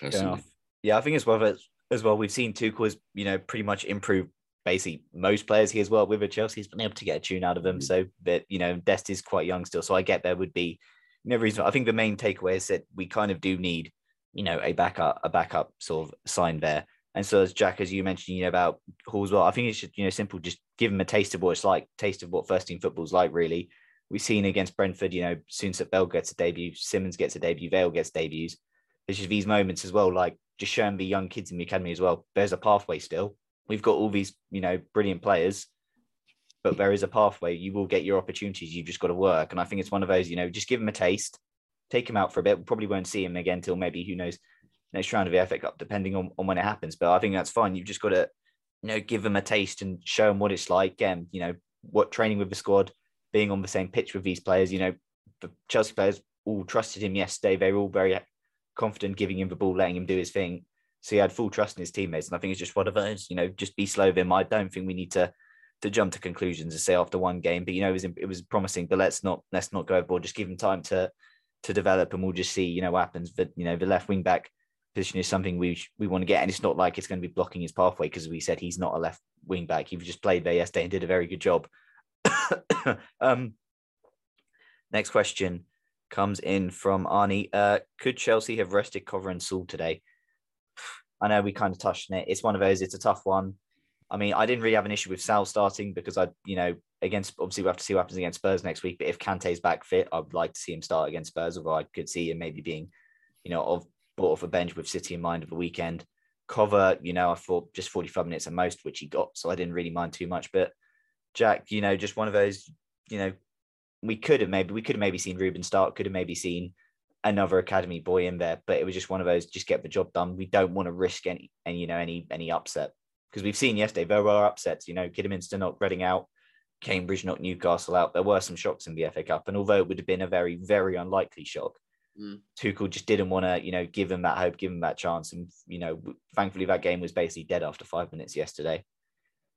Personally. Yeah, I think as well as as well. We've seen Tuchel has you know pretty much improved basically most players here as well with a Chelsea. He's been able to get a tune out of them. Mm-hmm. So that you know, Dest is quite young still. So I get there would be no reason. I think the main takeaway is that we kind of do need, you know, a backup, a backup sort of sign there. And so as Jack, as you mentioned, you know, about Hall's well, I think it's just, you know, simple, just give him a taste of what it's like, taste of what first team football's like, really. We've seen against Brentford, you know, Soonsup Bell gets a debut, Simons gets a debut, Vale gets debuts. There's just these moments as well, like just showing the young kids in the academy as well. There's a pathway still. We've got all these, you know, brilliant players but there is a pathway. You will get your opportunities. You've just got to work. And I think it's one of those, you know, just give him a taste, take him out for a bit. We probably won't see him again till maybe who knows next round of the FA Cup, depending on, on when it happens. But I think that's fine. You've just got to, you know, give him a taste and show him what it's like. And you know, what training with the squad, being on the same pitch with these players. You know, the Chelsea players all trusted him yesterday. They were all very confident, giving him the ball, letting him do his thing. So he had full trust in his teammates, and I think it's just one of those. You know, just be slow with him. I don't think we need to to jump to conclusions and say after one game, but you know, it was it was promising. But let's not let's not go overboard. Just give him time to to develop, and we'll just see. You know, what happens. But you know, the left wing back position is something we we want to get, and it's not like it's going to be blocking his pathway because we said he's not a left wing back. He just played there yesterday and did a very good job. um, next question comes in from Arnie. Uh, could Chelsea have rested Kova and Saul today? I know we kind of touched on it. It's one of those. It's a tough one. I mean, I didn't really have an issue with Saul starting because I, you know, against obviously we have to see what happens against Spurs next week. But if Kante's back fit, I'd like to see him start against Spurs. Although I could see him maybe being, you know, of brought off a bench with City in mind of the weekend. Kova, you know, I thought just 45 minutes at most, which he got, so I didn't really mind too much. But Jack, you know, just one of those, you know, we could have maybe we could have maybe seen Ruben start, could have maybe seen another academy boy in there, but it was just one of those just get the job done. We don't want to risk any and you know any any upset because we've seen yesterday there were upsets. You know, Kidderminster knocked Reading out, Cambridge knocked Newcastle out. There were some shocks in the FA Cup, and although it would have been a very very unlikely shock, mm. Tuchel just didn't want to you know give him that hope, give him that chance, and you know thankfully that game was basically dead after five minutes yesterday.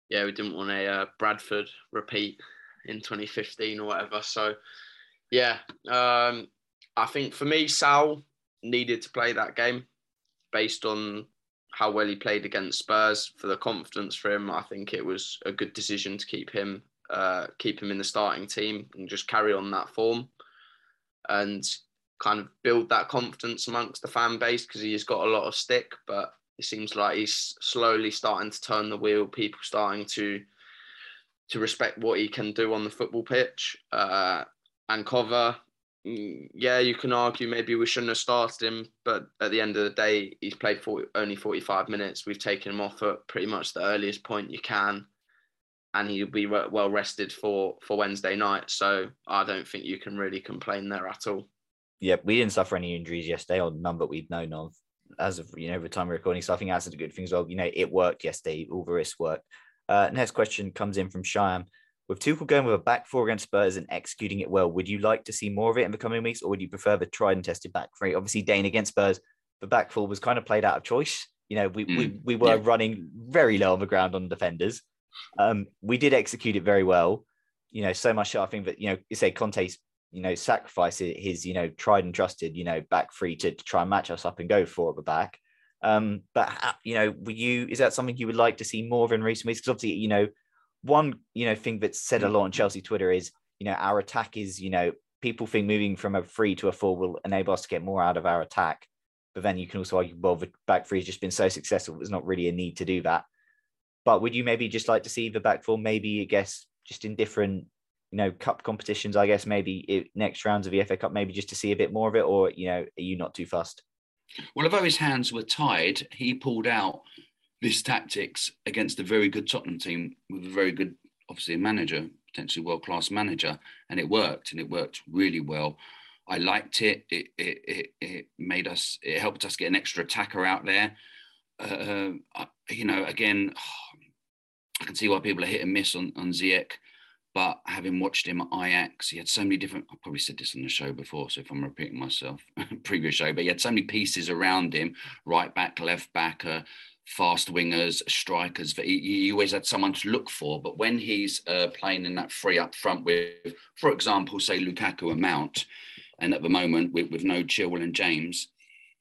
Yeah, we didn't want a uh, Bradford repeat in 2015 or whatever. So yeah, um, I think for me, Saul needed to play that game based on how well he played against Spurs for the confidence for him. I think it was a good decision to keep him uh, keep him in the starting team and just carry on that form and kind of build that confidence amongst the fan base because he has got a lot of stick, but it seems like he's slowly starting to turn the wheel. People starting to to respect what he can do on the football pitch uh, and Kova yeah, you can argue maybe we shouldn't have started him, but at the end of the day, he's played 40, only 45 minutes. We've taken him off at pretty much the earliest point you can, and he'll be well rested for for Wednesday night. So I don't think you can really complain there at all. Yeah, we didn't suffer any injuries yesterday, or none that we'd known of as of you know the time we're recording. So I think that's a good thing as well. You know, it worked yesterday. All the risks worked. Uh, next question comes in from Shyam. With Tuchel going with a back four against Spurs and executing it well, would you like to see more of it in the coming weeks, or would you prefer the tried and tested back three? Obviously, Dane against Spurs, the back four was kind of played out of choice. You know, we mm. we, we were yeah. running very low on the ground on defenders. Um, we did execute it very well. You know, so much so I think that you know, you say Conte's you know sacrifice his you know tried and trusted you know back three to, to try and match us up and go for at the back. Um, but you know, were you is that something you would like to see more of in recent weeks? Because obviously, you know, one you know thing that's said a mm. lot on Chelsea Twitter is you know our attack is you know people think moving from a three to a four will enable us to get more out of our attack. But then you can also argue, well, the back three has just been so successful, there's not really a need to do that. But would you maybe just like to see the back four, maybe I guess just in different, you know, cup competitions? I guess maybe it, next rounds of the FA Cup, maybe just to see a bit more of it, or you know, are you not too fussed? Well, although his hands were tied, he pulled out this tactics against a very good Tottenham team with a very good, obviously, a manager, potentially world class manager, and it worked, and it worked really well. I liked it. It it it, made us. It helped us get an extra attacker out there. Uh, you know, again, I can see why people are hit and miss on on Ziyech. But having watched him at Ajax, he had so many different. I probably said this on the show before, so if I'm repeating myself, previous show, but he had so many pieces around him: right back, left back, uh, fast wingers, strikers. He, he, always had someone to look for. But when he's uh, playing in that free up front with, for example, say Lukaku and Mount, and at the moment with, with no Chilwell and James,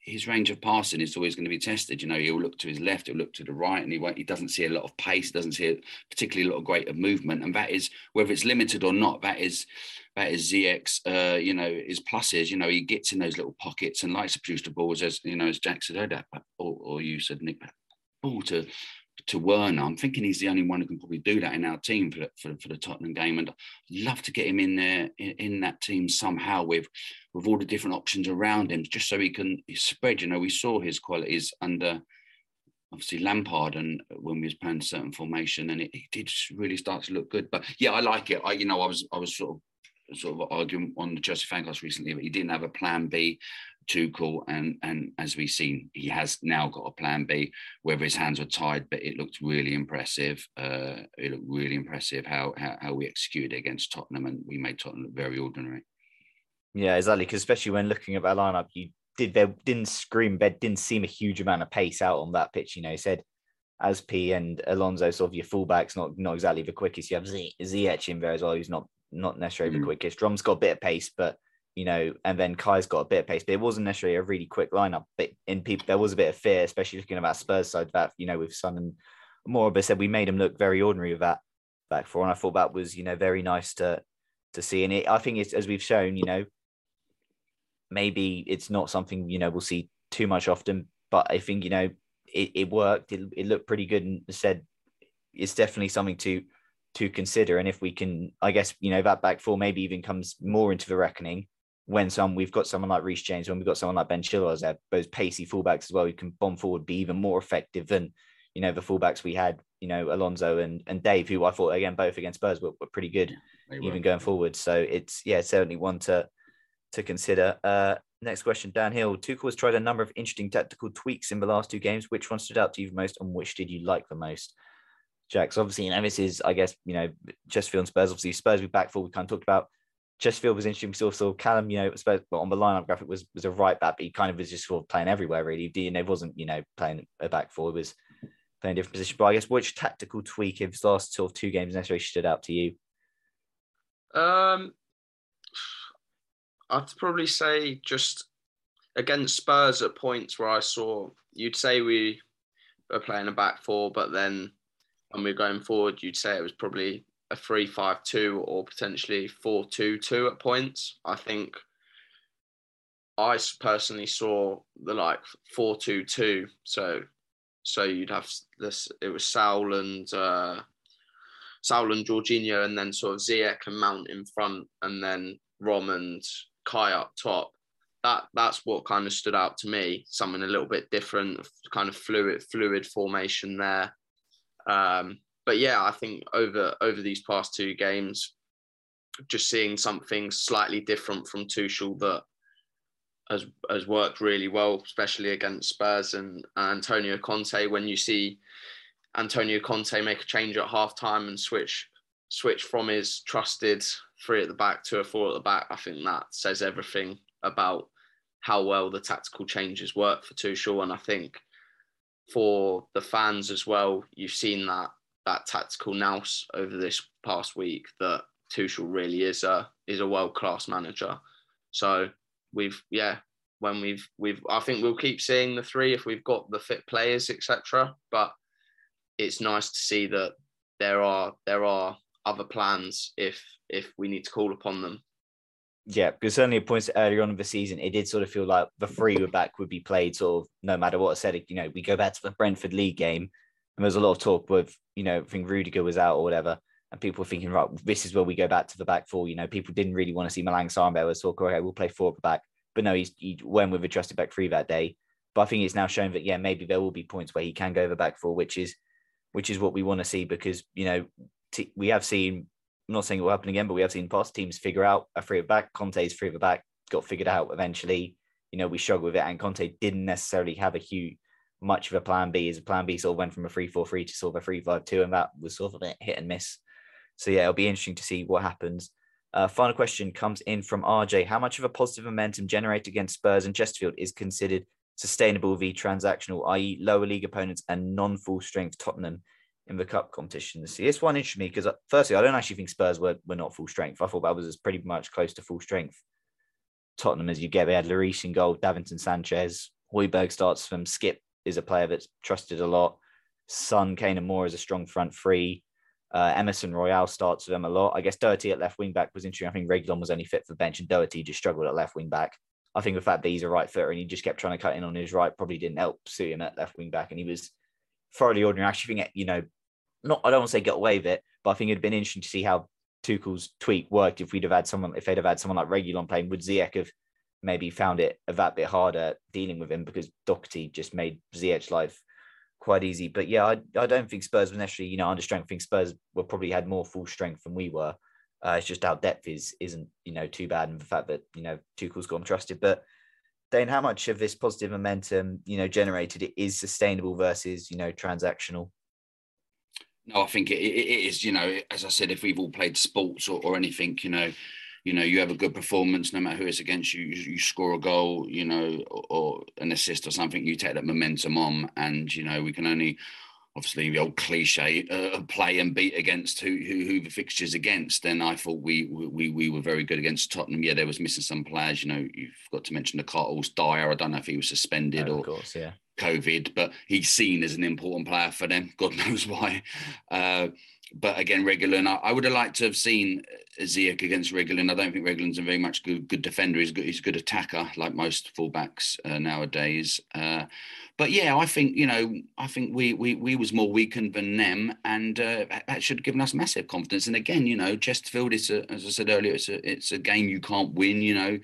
his range of passing is always going to be tested. You know, he'll look to his left, he'll look to the right, and he won't, he doesn't see a lot of pace, doesn't see a, particularly a lot of great of movement. And that is whether it's limited or not. That is that is Ziyech's, uh, you know, his pluses. You know, he gets in those little pockets and likes to produce the balls, as you know, as Jack said or, or you said, Nick, ball to to Werner. I'm thinking he's the only one who can probably do that in our team for, for, for the Tottenham game, and I'd love to get him in there in, in, that team somehow with with all the different options around him, just so he can spread. You know, we saw his qualities under obviously Lampard and when we was playing certain formation, and it, it did really start to look good. But yeah, I like it. I you know I was I was sort of sort of arguing on the Chelsea fancast recently but he didn't have a plan B. Tuchel, and and as we've seen, he has now got a plan B. Whether his hands were tied, but it looked really impressive. Uh, it looked really impressive how, how how we executed against Tottenham, and we made Tottenham look very ordinary. Yeah, exactly. Because especially when looking at that lineup, you did there didn't scream, but didn't seem a huge amount of pace out on that pitch. You know, he said Azpi and Alonso, sort of your fullbacks, not not exactly the quickest. You have Z Ziyech in there as well, who's not not necessarily Mm. the quickest. Drum's got a bit of pace, but you know, and then Kai's got a bit of pace, but it wasn't necessarily a really quick lineup. But in people, there was a bit of fear, especially looking at that Spurs side. That you know, with Son and Moraba said we made him look very ordinary with that back four, and I thought that was you know very nice to to see. And it, I think it's as we've shown, you know, maybe it's not something you know we'll see too much often, but I think you know it, it worked. It, it looked pretty good, and said it's definitely something to to consider. And if we can, I guess you know that back four maybe even comes more into the reckoning when some we've got someone like Reece James, when we've got someone like Ben Chilwell as those pacey fullbacks as well, who can bomb forward, be even more effective than you know the fullbacks we had, you know Alonso and and Dave, who I thought again both against Spurs were, were pretty good were. even going forward. So it's yeah, certainly one to to consider. Uh, next question, Dan Hill. Tuchel has tried a number of interesting tactical tweaks in the last two games. Which one stood out to you the most, and which did you like the most? Jack, so obviously, know, this is, I guess, you know, Chesterfield and Spurs. Obviously, Spurs we back four. We kind of talked about. Chesterfield was interesting. We saw, saw Callum, you know, Spurs well, on the lineup graphic was was a right back, but he kind of was just sort of playing everywhere really. You know, wasn't you know playing a back four. It was playing different positions. But I guess which tactical tweak of his last sort of two games necessarily stood out to you? Um, I'd probably say just against Spurs at points where I saw you'd say we were playing a back four, but then when we are going forward, you'd say it was probably a three-five-two or potentially four-two-two at points. I think I personally saw the like four-two-two. So so you'd have this. It was Saul and uh, Saul and Jorginho, and then sort of Ziyech and Mount in front, and then Rom and Kai up top. That that's what kind of stood out to me. Something a little bit different, kind of fluid fluid formation there. Um, but yeah, I think over over these past two games, just seeing something slightly different from Tuchel that has has worked really well, especially against Spurs and Antonio Conte. When you see Antonio Conte make a change at half time and switch switch from his trusted three at the back to a four at the back, I think that says everything about how well the tactical changes work for Tuchel. And I think for the fans as well, you've seen that that tactical nous over this past week that Tuchel really is a is a world class manager. So we've yeah when we've we've I think we'll keep seeing the three if we've got the fit players etc. But it's nice to see that there are there are other plans if if we need to call upon them. Yeah, because certainly at points earlier on in the season, it did sort of feel like the three were back would be played sort of no matter what I said. You know, we go back to the Brentford League game, and there's a lot of talk with you know, I think Rudiger was out or whatever, and people were thinking, right, this is where we go back to the back four. You know, people didn't really want to see Malang there. Was talk, okay, we'll play four at the back, but no, he's he went with a trusted back three that day. But I think it's now shown that yeah, maybe there will be points where he can go the back four, which is which is what we want to see because you know t- we have seen. I'm not saying it will happen again, but we have seen past teams figure out a three at back. Conte's three at the back got figured out eventually. You know, we struggled with it, and Conte didn't necessarily have a huge much of a plan B. As a plan B sort of went from a three four three to sort of a three five two, and that was sort of a hit and miss. So yeah, it'll be interesting to see what happens. Uh, final question comes in from RJ. How much of a positive momentum generated against Spurs and Chesterfield is considered sustainable v transactional, i.e., lower league opponents and non-full strength Tottenham in the cup competition? See, this one interests me because firstly, I don't actually think Spurs were, were not full strength. I thought that was as pretty much close to full strength Tottenham as you get. They had Lloris in goal, Davinson Sanchez, Højbjerg starts from Skipp is a player that's trusted a lot. Son, Kane, and Moura is a strong front three. Uh, Emerson Royal starts with them a lot. I guess Doherty at left wing back was interesting. I think Reguilon was only fit for bench, and Doherty just struggled at left wing back. I think the fact that he's a right footer and he just kept trying to cut in on his right probably didn't help suit him at left wing back, and he was thoroughly ordinary. I actually think you know, not I don't want to say get away with it, but I think it'd been interesting to see how Tuchel's tweak worked if we'd have had someone if they'd have had someone like Reguilon playing. Would Ziyech have maybe found it a that bit harder dealing with him because Doherty just made Ziyech's life quite easy. But yeah, I, I don't think Spurs were necessarily, you know, under strength. I think Spurs were probably had more full strength than we were. Uh, it's just our depth is isn't, you know, too bad. And the fact that, you know, Tuchel's got him trusted. But Dane, how much of this positive momentum, you know, generated it is sustainable versus, you know, transactional? No, I think it, it is, you know, as I said, if we've all played sports or, or anything, you know, you know, you have a good performance, no matter who it's against you, you, you score a goal, you know, or, or, an assist or something, you take that momentum on. And, you know, we can only, obviously, the old cliche, uh, play and beat against who, who, who the fixture's against. And I thought we, we, we were very good against Tottenham. Yeah, there was missing some players, you know, you've got to mention the Cartles Dyer, I don't know if he was suspended Oh, or, of course, yeah. COVID, but he's seen as an important player for them. God knows why. Uh, but again, Reguilon, I, I, would have liked to have seen Ziyech against Reguilon. I don't think Reguilon's a very much good, good defender. He's good, he's a good attacker, like most fullbacks uh, nowadays. Uh, but yeah, I think you know, I think we we we was more weakened than them, and uh, that should have given us massive confidence. And again, you know, Chesterfield is a, as I said earlier, it's a it's a game you can't win. You know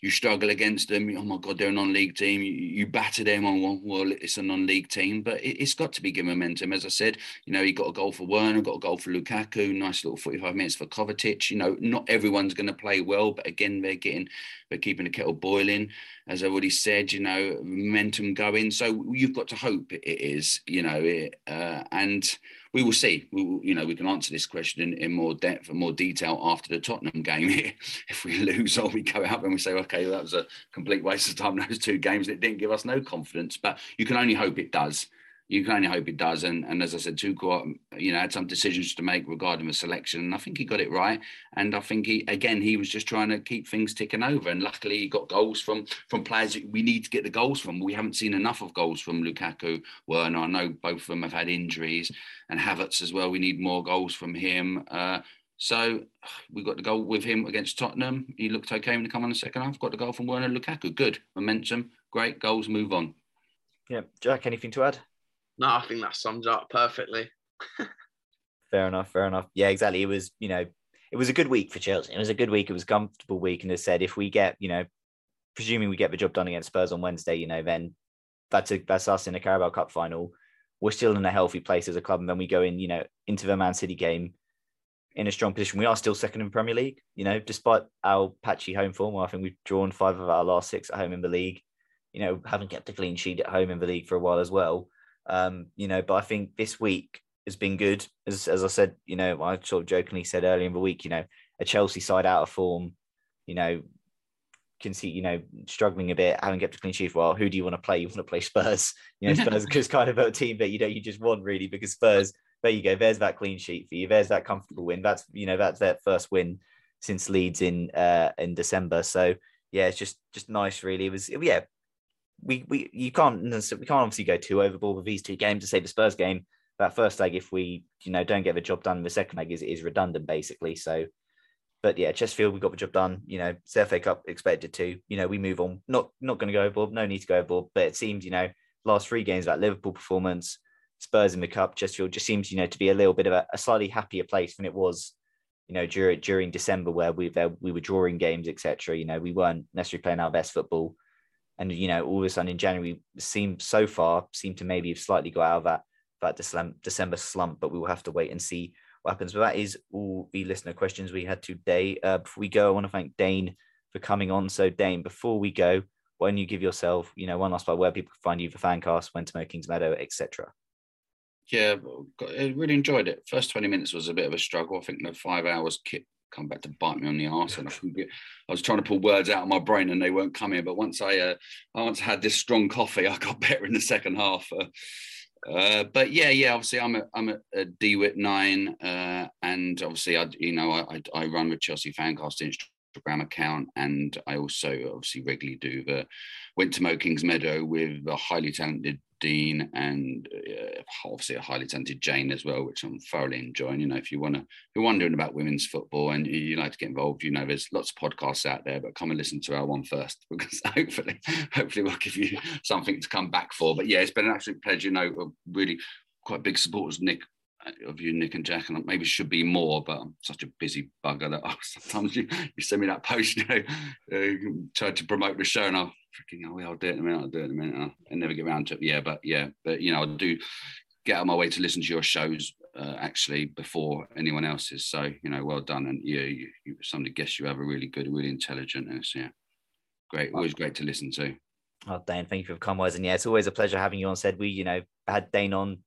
you struggle against them. Oh my God, they're a non-league team. You, you batter them on well, well, it's a non-league team, but it, has got to be given momentum. As I said, you know, he got a goal for Werner, got a goal for Lukaku, nice little 45 minutes for Kovacic. You know, not everyone's going to play well, but again, they're getting, they're keeping the kettle boiling. As I already said, you know, momentum going. So you've got to hope it is, you know, it, uh, and we will see. We will, you know, we can answer this question in, in more depth and more detail after the Tottenham game. here. if we lose or we go out and we say, okay, that was a complete waste of time. Those two games, it didn't give us no confidence. But you can only hope it does. You can only hope it does. And, and as I said, Tuchel, you know, had some decisions to make regarding the selection. And I think he got it right. And I think he, again, he was just trying to keep things ticking over. And luckily, he got goals from from players we need to get the goals from. We haven't seen enough of goals from Lukaku, Werner. I know both of them have had injuries, and Havertz as well. We need more goals from him. Uh, so we got the goal with him against Tottenham. He looked okay when he come on the second half. Got the goal from Werner Lukaku. Good momentum, great goals. Move on. Yeah, Jack. Anything to add? No, I think that sums up perfectly. fair enough. Fair enough. Yeah, exactly. It was, you know, it was a good week for Chelsea. It was a good week. It was a comfortable week. And as said, if we get, you know, presuming we get the job done against Spurs on Wednesday, you know, then that's a, that's us in the Carabao Cup final. We're still in a healthy place as a club, and then we go in, you know, into the Man City game in a strong position. We are still second in Premier League, you know, despite our patchy home form. I think we've drawn five of our last six at home in the league. You know, haven't kept a clean sheet at home in the league for a while as well. Um, you know, but I think this week has been good. As, as I said, you know, I sort of jokingly said earlier in the week, you know, a Chelsea side out of form, you know, can see, you know, struggling a bit, haven't kept a clean sheet Well. Who do you want to play? You want to play Spurs? You know, Spurs is kind of a team that you know you just won really because Spurs. There you go. There's that clean sheet for you. There's that comfortable win. That's you know that's their first win since Leeds in uh in December. So yeah, it's just just nice really. It was yeah. We, we you can't we can't obviously go too overboard with these two games to say the Spurs game that first leg if we you know don't get the job done the second leg is, is redundant basically so but yeah, Chesterfield, we got the job done. You know, CFA Cup expected to. You know, we move on. Not not going to go overboard. No need to go overboard. But it seems, you know, last three games that Liverpool performance, Spurs in the cup, Chesterfield just seems, you know, to be a little bit of a, a slightly happier place than it was, you know, during during December where we we were drawing games, etc. You know, we weren't necessarily playing our best football, and you know, all of a sudden in January seemed so far seemed to maybe have slightly got out of that that December slump. But we will have to wait and see what happens. But that is all the listener questions we had today. Uh, before we go, I want to thank Dane for coming on. So, Dane, before we go, why don't you give yourself, you know, one last part where people can find you for Fancast, when to Kings Meadow, etc. Yeah, I really enjoyed it. First 20 minutes was a bit of a struggle. I think the five hours kit come back to bite me on the arse, and I get. I was trying to pull words out of my brain, and they weren't coming. But once I, uh, I once had this strong coffee, I got better in the second half. Uh, uh, but yeah, yeah. Obviously, I'm a I'm a, a DWIT nine, uh, and obviously, I you know I I, run with Chelsea Fancast Instagram account, and I also obviously regularly do the went to Mo Kings Meadow with a highly talented Dean and uh, obviously a highly talented Jane as well, which I'm thoroughly enjoying. You know, if you want to, you're wondering about women's football and you, you, like to get involved, you know, there's lots of podcasts out there, but come and listen to our one first because hopefully, hopefully we'll give you something to come back for. But yeah, it's been an absolute pleasure. You know, really quite big supporters, Nick of you, Nick and Jack, and maybe should be more, but I'm such a busy bugger that oh, sometimes you, you send me that post, you know, uh, try to promote the show, and I'll freaking, oh, yeah, I'll do it in a minute, I'll do it in a minute. I never get around to it. Yeah, but yeah, but you know, I do get out of my way to listen to your shows uh, actually before anyone else's. So, you know, well done. And yeah, you, you, some of the guests you have a really good, really intelligent. And yeah, great. Always great to listen to. Oh, Dane, thank you for coming, wise, and yeah, it's always a pleasure having you on. Said we, you know, had Dane on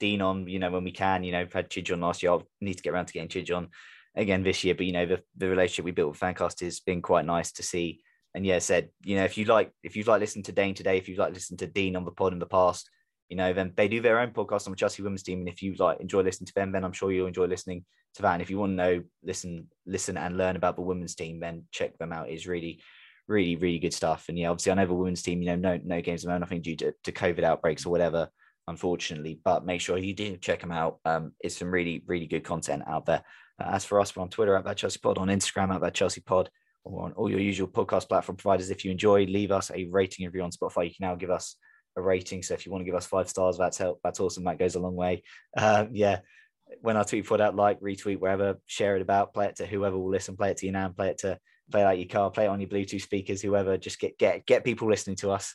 Dean on, you know, when we can. You know, we've had Chidge on last year. I'll need to get around to getting Chidge on again this year. But you know, the, the relationship we built with Fancast has been quite nice to see. And yeah, said you know if you like if you've like listened to Dane today, if you've like listened to Dean on the pod in the past, you know, then they do their own podcast on the Chelsea women's team. And if you like enjoy listening to them, then I'm sure you'll enjoy listening to that. And if you want to know, listen, listen and learn about the women's team, then check them out. It's really, really, really good stuff. And yeah, obviously I know the women's team, you know, no no games of nothing due to, to COVID outbreaks or whatever, unfortunately. But make sure you do check them out. Um, it's some really, really good content out there. Uh, as for us, we're on Twitter at that Chelsea Pod, on Instagram at that Chelsea Pod, or on all your usual podcast platform providers. If you enjoy, leave us a rating review on Spotify. You can now give us a rating. So if you want to give us five stars, that's help. That's awesome. That goes a long way. Um, yeah. When I tweet put out, like, retweet, wherever, share it about, play it to whoever will listen, play it to your nan, play it to play it out your car, play it on your Bluetooth speakers, whoever. Just get get get people listening to us.